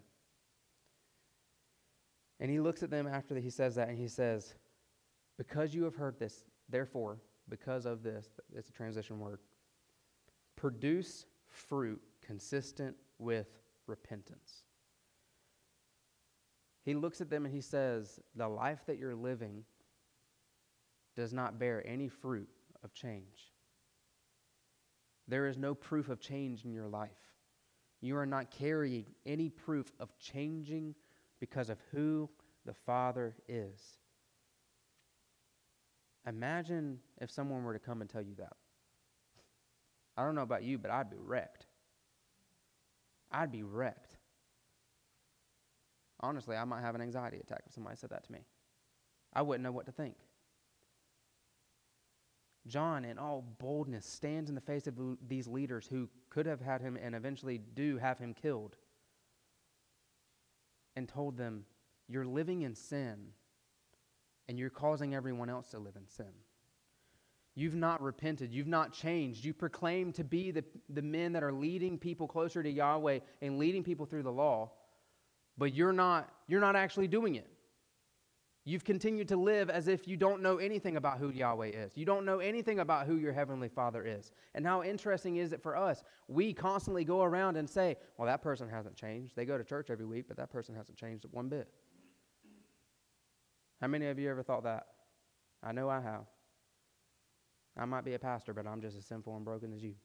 A: And he looks at them after he says that, and he says, because you have heard this, therefore, because of this, it's a transition word, produce fruit consistent with repentance. He looks at them and he says, The life that you're living does not bear any fruit of change. There is no proof of change in your life. You are not carrying any proof of changing because of who the Father is. Imagine if someone were to come and tell you that. I don't know about you, but I'd be wrecked. I'd be wrecked. Honestly, I might have an anxiety attack if somebody said that to me. I wouldn't know what to think. John, in all boldness, stands in the face of these leaders who could have had him and eventually do have him killed and told them, You're living in sin and you're causing everyone else to live in sin. You've not repented. You've not changed. You proclaim to be the, the men that are leading people closer to Yahweh and leading people through the law, but you're not, you're not actually doing it. You've continued to live as if you don't know anything about who Yahweh is. You don't know anything about who your Heavenly Father is. And how interesting is it for us? We constantly go around and say, well, that person hasn't changed. They go to church every week, but that person hasn't changed one bit. How many of you ever thought that? I know I have. I might be a pastor, but I'm just as sinful and broken as you.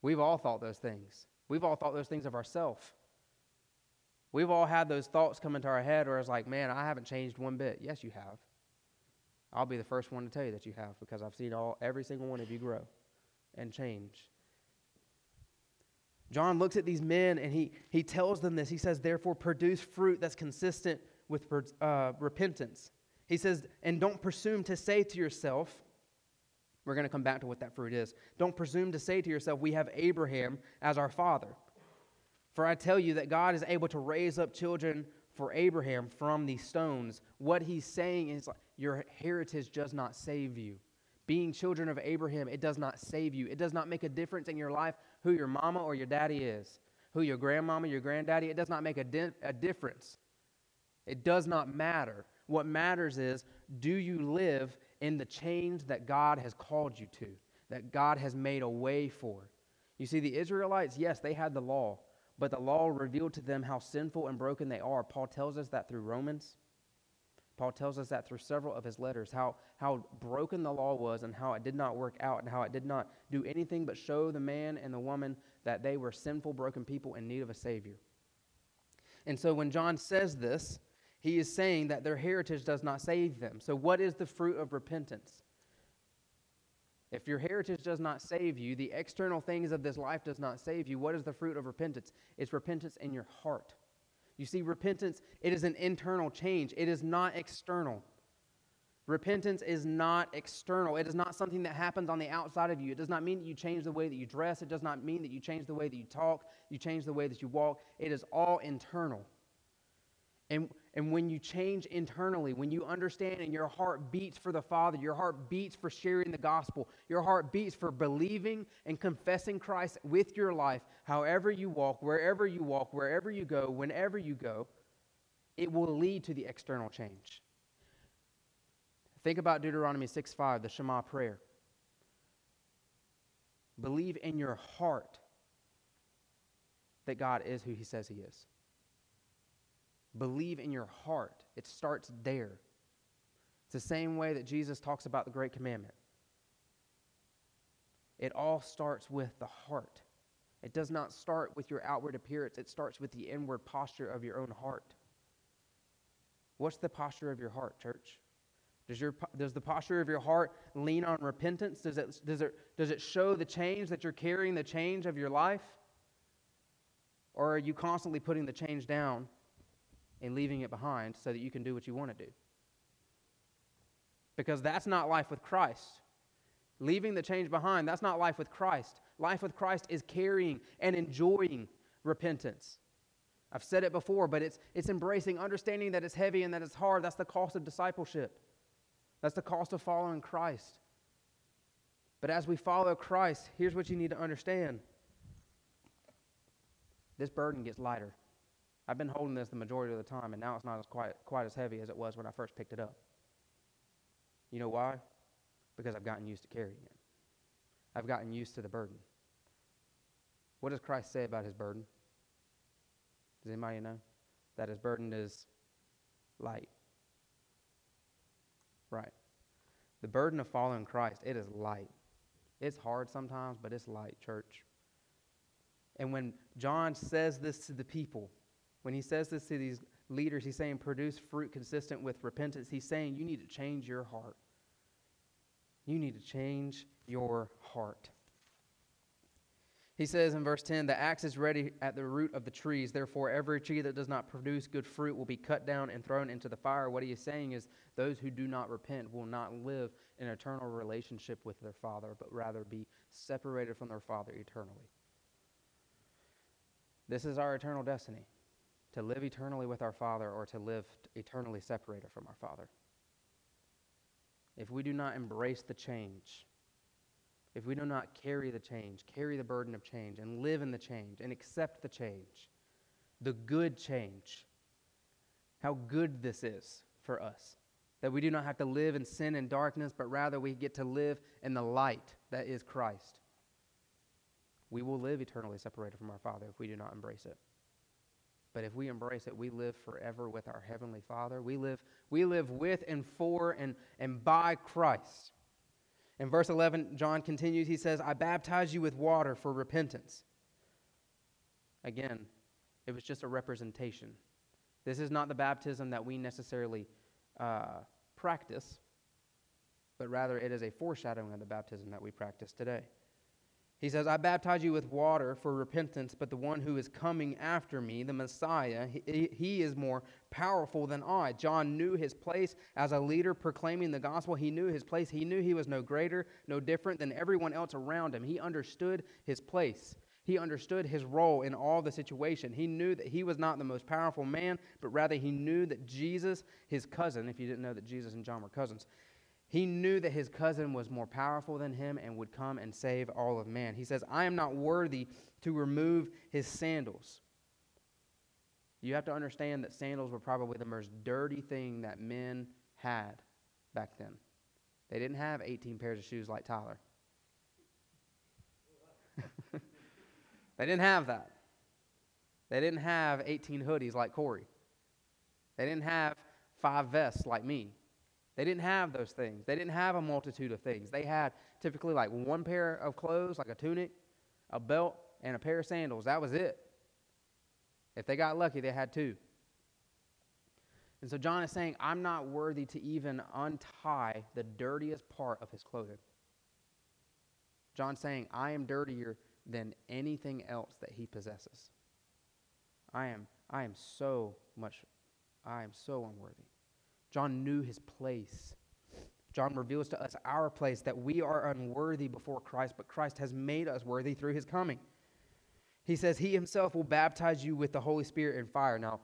A: We've all thought those things. We've all thought those things of ourselves. We've all had those thoughts come into our head where it's like, man, I haven't changed one bit. Yes, you have. I'll be the first one to tell you that you have because I've seen all every single one of you grow and change. John looks at these men and he, he tells them this. He says, therefore, produce fruit that's consistent with uh, repentance. He says, and don't presume to say to yourself, we're going to come back to what that fruit is. Don't presume to say to yourself, we have Abraham as our father. For I tell you that God is able to raise up children for Abraham from these stones. What he's saying is, your heritage does not save you. Being children of Abraham, it does not save you. It does not make a difference in your life who your mama or your daddy is, who your grandmama, or your granddaddy. It does not make a, di- a difference. It does not matter. What matters is do you live in the change that God has called you to, that God has made a way for? You see, the Israelites, yes, they had the law, but the law revealed to them how sinful and broken they are. Paul tells us that through Romans. Paul tells us that through several of his letters, how, how broken the law was and how it did not work out and how it did not do anything but show the man and the woman that they were sinful, broken people in need of a Savior. And so when John says this, he is saying that their heritage does not save them. So, what is the fruit of repentance? If your heritage does not save you, the external things of this life does not save you, what is the fruit of repentance? It's repentance in your heart. You see, repentance, it is an internal change, it is not external. Repentance is not external. It is not something that happens on the outside of you. It does not mean that you change the way that you dress. It does not mean that you change the way that you talk, you change the way that you walk. It is all internal. And, and when you change internally, when you understand and your heart beats for the Father, your heart beats for sharing the gospel, your heart beats for believing and confessing Christ with your life, however you walk, wherever you walk, wherever you go, whenever you go, it will lead to the external change. Think about Deuteronomy 6 5, the Shema prayer. Believe in your heart that God is who he says he is. Believe in your heart. It starts there. It's the same way that Jesus talks about the great commandment. It all starts with the heart. It does not start with your outward appearance, it starts with the inward posture of your own heart. What's the posture of your heart, church? Does, your, does the posture of your heart lean on repentance? Does it, does, it, does it show the change that you're carrying, the change of your life? Or are you constantly putting the change down and leaving it behind so that you can do what you want to do? Because that's not life with Christ. Leaving the change behind, that's not life with Christ. Life with Christ is carrying and enjoying repentance. I've said it before, but it's, it's embracing, understanding that it's heavy and that it's hard. That's the cost of discipleship. That's the cost of following Christ. But as we follow Christ, here's what you need to understand this burden gets lighter. I've been holding this the majority of the time, and now it's not as quite, quite as heavy as it was when I first picked it up. You know why? Because I've gotten used to carrying it. I've gotten used to the burden. What does Christ say about his burden? Does anybody know? That his burden is light. Right. The burden of following Christ, it is light. It's hard sometimes, but it's light, church. And when John says this to the people, when he says this to these leaders, he's saying, produce fruit consistent with repentance. He's saying, you need to change your heart. You need to change your heart. He says in verse 10 The axe is ready at the root of the trees. Therefore, every tree that does not produce good fruit will be cut down and thrown into the fire. What he is saying is those who do not repent will not live an eternal relationship with their Father, but rather be separated from their Father eternally. This is our eternal destiny to live eternally with our Father or to live eternally separated from our Father. If we do not embrace the change, if we do not carry the change, carry the burden of change, and live in the change, and accept the change, the good change, how good this is for us. That we do not have to live in sin and darkness, but rather we get to live in the light that is Christ. We will live eternally separated from our Father if we do not embrace it. But if we embrace it, we live forever with our Heavenly Father. We live, we live with and for and, and by Christ. In verse 11, John continues, he says, I baptize you with water for repentance. Again, it was just a representation. This is not the baptism that we necessarily uh, practice, but rather it is a foreshadowing of the baptism that we practice today. He says, I baptize you with water for repentance, but the one who is coming after me, the Messiah, he, he, is more powerful than I. John knew his place as a leader proclaiming the gospel. He knew his place. He knew he was no greater, no different than everyone else around him. He understood his place. He understood his role in all the situation. He knew that he was not the most powerful man, but rather he knew that Jesus, his cousin, if you didn't know that Jesus and John were cousins, he knew that his cousin was more powerful than him and would come and save all of man. He says, I am not worthy to remove his sandals. You have to understand that sandals were probably the most dirty thing that men had back then. They didn't have 18 pairs of shoes like Tyler. they didn't have that. They didn't have 18 hoodies like Corey. They didn't have five vests like me. They didn't have those things. They didn't have a multitude of things. They had typically like one pair of clothes, like a tunic, a belt, and a pair of sandals. That was it. If they got lucky, they had two. And so John is saying, I'm not worthy to even untie the dirtiest part of his clothing. John's saying, I am dirtier than anything else that he possesses. I am, I am so much, I am so unworthy. John knew his place. John reveals to us our place that we are unworthy before Christ, but Christ has made us worthy through his coming. He says he himself will baptize you with the Holy Spirit and fire. Now,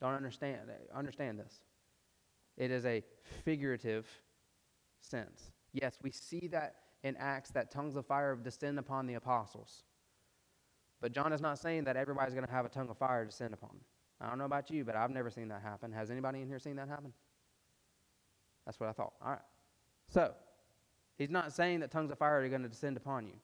A: don't understand understand this. It is a figurative sense. Yes, we see that in Acts that tongues of fire descend upon the apostles. But John is not saying that everybody's going to have a tongue of fire descend upon them. I don't know about you, but I've never seen that happen. Has anybody in here seen that happen? That's what I thought. All right. So, he's not saying that tongues of fire are going to descend upon you.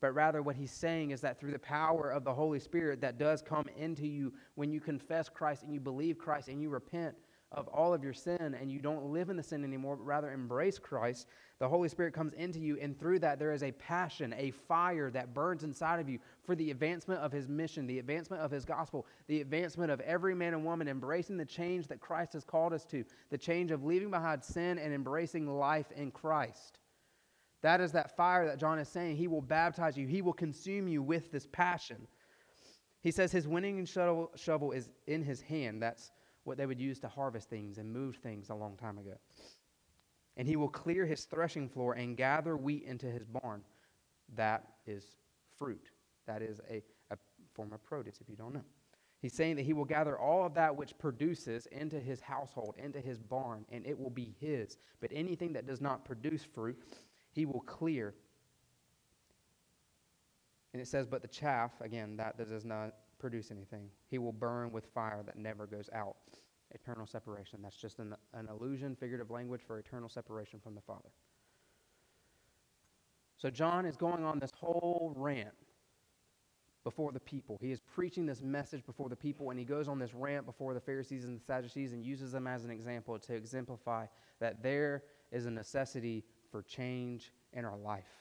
A: But rather, what he's saying is that through the power of the Holy Spirit that does come into you when you confess Christ and you believe Christ and you repent of all of your sin and you don't live in the sin anymore, but rather embrace Christ, the Holy Spirit comes into you. And through that, there is a passion, a fire that burns inside of you for the advancement of his mission, the advancement of his gospel, the advancement of every man and woman embracing the change that Christ has called us to, the change of leaving behind sin and embracing life in Christ. That is that fire that John is saying. He will baptize you, he will consume you with this passion. He says his winnowing shovel, shovel is in his hand. That's what they would use to harvest things and move things a long time ago. And he will clear his threshing floor and gather wheat into his barn. That is fruit. That is a, a form of produce, if you don't know. He's saying that he will gather all of that which produces into his household, into his barn, and it will be his. But anything that does not produce fruit, he will clear. And it says, but the chaff, again, that, that does not produce anything. He will burn with fire that never goes out. Eternal separation. That's just an, an illusion, figurative language for eternal separation from the Father. So John is going on this whole rant before the people. He is preaching this message before the people, and he goes on this rant before the Pharisees and the Sadducees and uses them as an example to exemplify that there is a necessity for change in our life.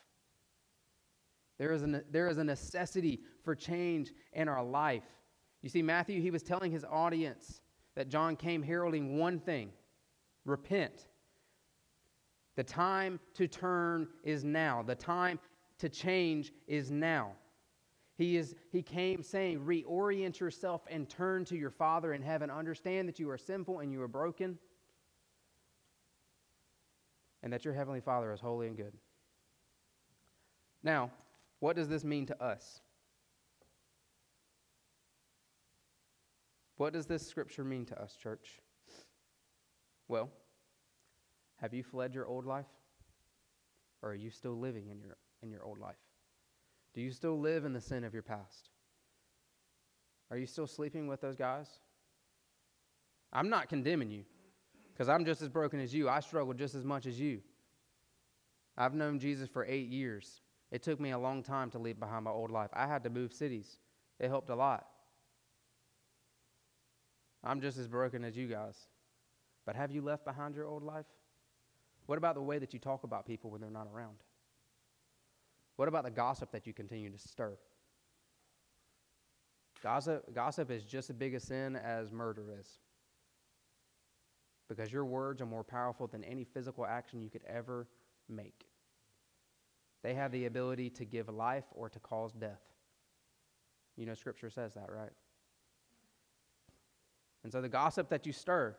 A: There is, a, there is a necessity for change in our life. You see, Matthew, he was telling his audience that John came heralding one thing repent. The time to turn is now, the time to change is now. He, is, he came saying, reorient yourself and turn to your Father in heaven. Understand that you are sinful and you are broken, and that your Heavenly Father is holy and good. Now, what does this mean to us? What does this scripture mean to us, church? Well, have you fled your old life? Or are you still living in your, in your old life? Do you still live in the sin of your past? Are you still sleeping with those guys? I'm not condemning you because I'm just as broken as you. I struggle just as much as you. I've known Jesus for eight years. It took me a long time to leave behind my old life. I had to move cities, it helped a lot. I'm just as broken as you guys. But have you left behind your old life? What about the way that you talk about people when they're not around? What about the gossip that you continue to stir? Gossip, gossip is just as big a sin as murder is. Because your words are more powerful than any physical action you could ever make. They have the ability to give life or to cause death. You know, Scripture says that, right? And so the gossip that you stir,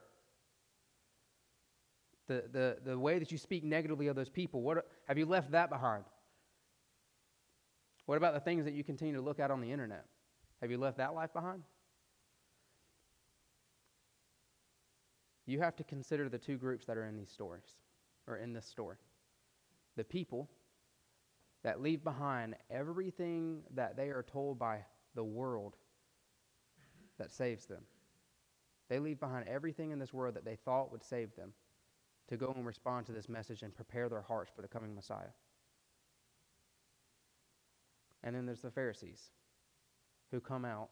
A: the, the, the way that you speak negatively of those people, what, have you left that behind? What about the things that you continue to look at on the internet? Have you left that life behind? You have to consider the two groups that are in these stories, or in this story. The people that leave behind everything that they are told by the world that saves them. They leave behind everything in this world that they thought would save them to go and respond to this message and prepare their hearts for the coming Messiah. And then there's the Pharisees who come out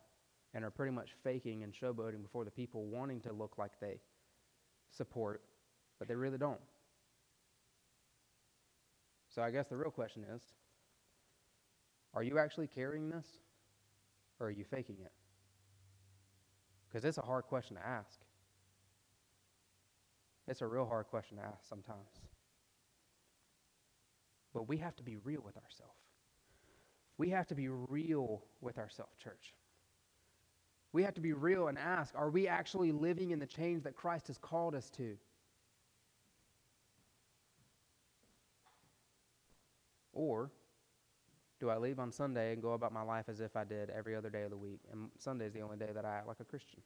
A: and are pretty much faking and showboating before the people, wanting to look like they support, but they really don't. So I guess the real question is are you actually carrying this or are you faking it? Because it's a hard question to ask. It's a real hard question to ask sometimes. But we have to be real with ourselves. We have to be real with ourselves, church. We have to be real and ask are we actually living in the change that Christ has called us to? Or do I leave on Sunday and go about my life as if I did every other day of the week? And Sunday is the only day that I act like a Christian.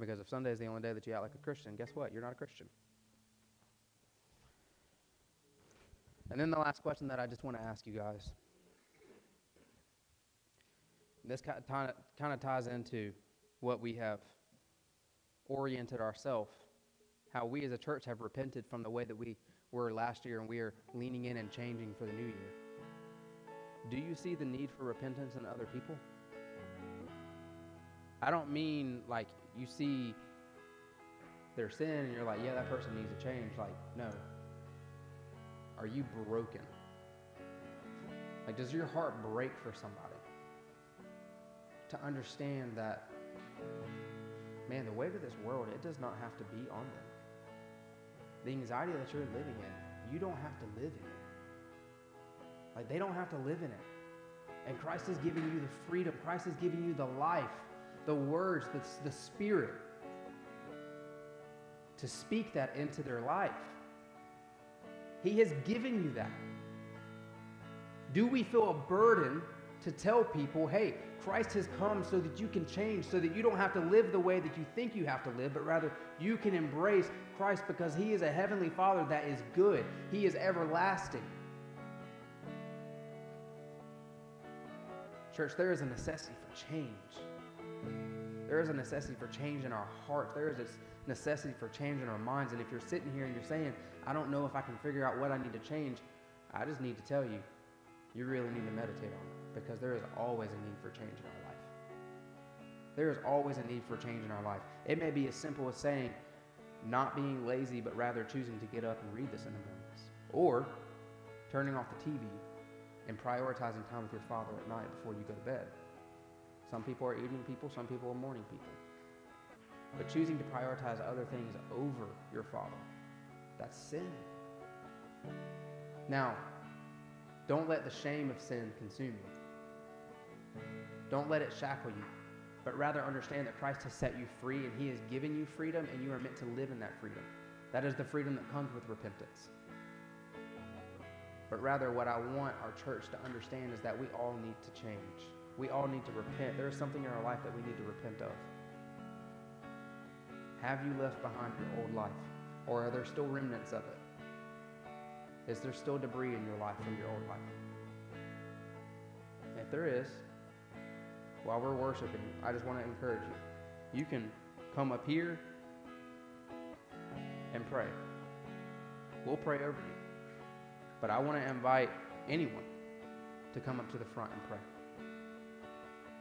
A: Because if Sunday is the only day that you act like a Christian, guess what? You're not a Christian. And then the last question that I just want to ask you guys. This kind of, ties into what we have oriented ourselves, how we as a church have repented from the way that we were last year and we are leaning in and changing for the new year. Do you see the need for repentance in other people? I don't mean like you see their sin and you're like, yeah, that person needs to change. Like, no. Are you broken? Like, does your heart break for somebody? To understand that, man, the weight of this world, it does not have to be on them. The anxiety that you're living in, you don't have to live in it. Like, they don't have to live in it. And Christ is giving you the freedom, Christ is giving you the life, the words, the, the spirit to speak that into their life. He has given you that. Do we feel a burden to tell people, hey, Christ has come so that you can change, so that you don't have to live the way that you think you have to live, but rather you can embrace Christ because He is a heavenly Father that is good, He is everlasting. Church, there is a necessity for change. There is a necessity for change in our hearts. There is a necessity for change in our minds. And if you're sitting here and you're saying, I don't know if I can figure out what I need to change, I just need to tell you, you really need to meditate on it because there is always a need for change in our life. There is always a need for change in our life. It may be as simple as saying, not being lazy, but rather choosing to get up and read the mornings. Or turning off the TV and prioritizing time with your father at night before you go to bed. Some people are evening people, some people are morning people. But choosing to prioritize other things over your father, that's sin. Now, don't let the shame of sin consume you. Don't let it shackle you, but rather understand that Christ has set you free and he has given you freedom and you are meant to live in that freedom. That is the freedom that comes with repentance. But rather, what I want our church to understand is that we all need to change. We all need to repent. There is something in our life that we need to repent of. Have you left behind your old life? Or are there still remnants of it? Is there still debris in your life from your old life? If there is, while we're worshiping, I just want to encourage you. You can come up here and pray. We'll pray over you. But I want to invite anyone to come up to the front and pray.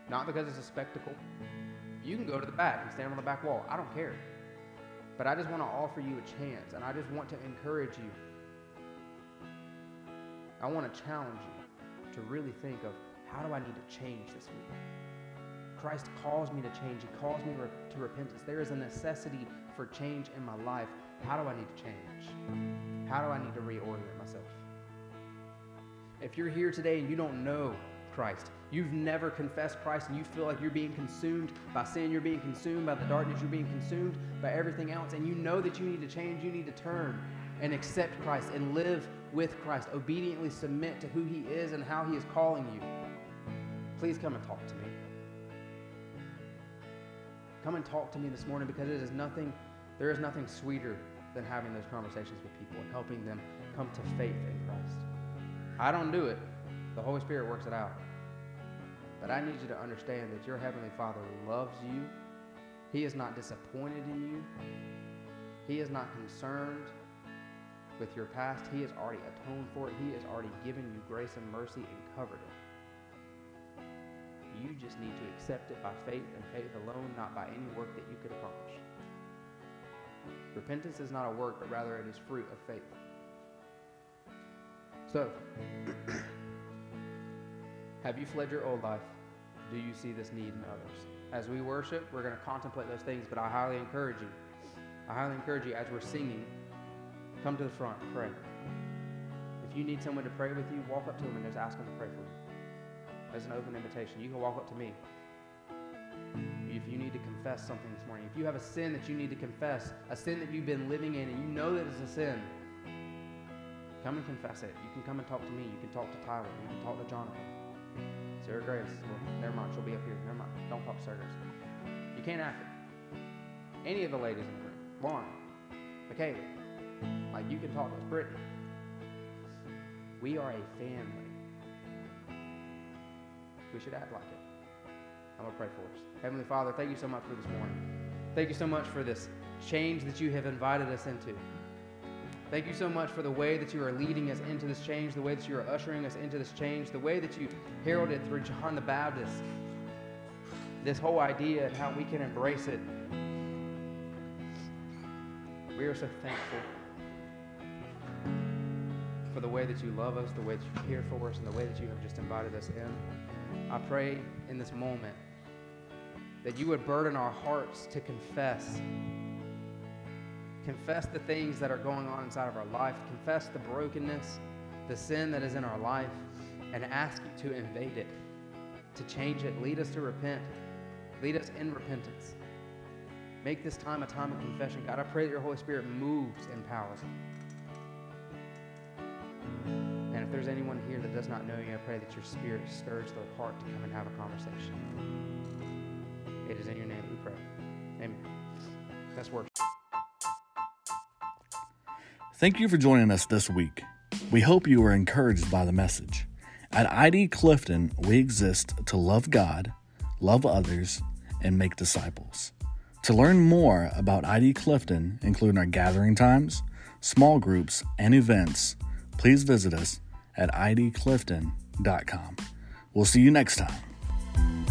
A: Not because it's a spectacle. You can go to the back and stand on the back wall. I don't care. But I just want to offer you a chance, and I just want to encourage you. I want to challenge you to really think of how do I need to change this week? Christ calls me to change. He calls me to repentance. There is a necessity for change in my life. How do I need to change? How do I need to reorient myself? If you're here today and you don't know Christ, you've never confessed Christ, and you feel like you're being consumed by sin, you're being consumed by the darkness, you're being consumed by everything else, and you know that you need to change, you need to turn and accept Christ and live with Christ, obediently submit to who He is and how He is calling you, please come and talk to me. Come and talk to me this morning because it is nothing, there is nothing sweeter than having those conversations with people and helping them come to faith in Christ. I don't do it. The Holy Spirit works it out. But I need you to understand that your Heavenly Father loves you. He is not disappointed in you. He is not concerned with your past. He has already atoned for it. He has already given you grace and mercy and covered it. You just need to accept it by faith and faith alone, not by any work that you could accomplish. Repentance is not a work, but rather it is fruit of faith. So, have you fled your old life? Do you see this need in others? As we worship, we're going to contemplate those things, but I highly encourage you. I highly encourage you as we're singing, come to the front, pray. If you need someone to pray with you, walk up to them and just ask them to pray for you. As an open invitation, you can walk up to me. If you need to confess something this morning, if you have a sin that you need to confess, a sin that you've been living in, and you know that it's a sin, Come and confess it. You can come and talk to me. You can talk to Tyler. You can talk to Jonathan. Sarah Grace. Well, never mind. She'll be up here. Never mind. Don't talk to Sarah Grace. You can't ask her. Any of the ladies in the room. Lauren. Michaela. Like you can talk to us. Brittany. We are a family. We should act like it. I'm going to pray for us. Heavenly Father, thank you so much for this morning. Thank you so much for this change that you have invited us into. Thank you so much for the way that you are leading us into this change, the way that you are ushering us into this change, the way that you heralded through John the Baptist this whole idea and how we can embrace it. We are so thankful for the way that you love us, the way that you care for us, and the way that you have just invited us in. I pray in this moment that you would burden our hearts to confess. Confess the things that are going on inside of our life. Confess the brokenness, the sin that is in our life, and ask you to invade it, to change it. Lead us to repent. Lead us in repentance. Make this time a time of confession. God, I pray that your Holy Spirit moves. And if there's anyone here that does not know you, I pray that your Spirit stirs their heart to come and have a conversation. It is in your name we pray. Amen. That's worship.
B: Thank you for joining us this week. We hope you were encouraged by the message. At ID Clifton, we exist to love God, love others, and make disciples. To learn more about ID Clifton, including our gathering times, small groups, and events, please visit us at idclifton.com. We'll see you next time.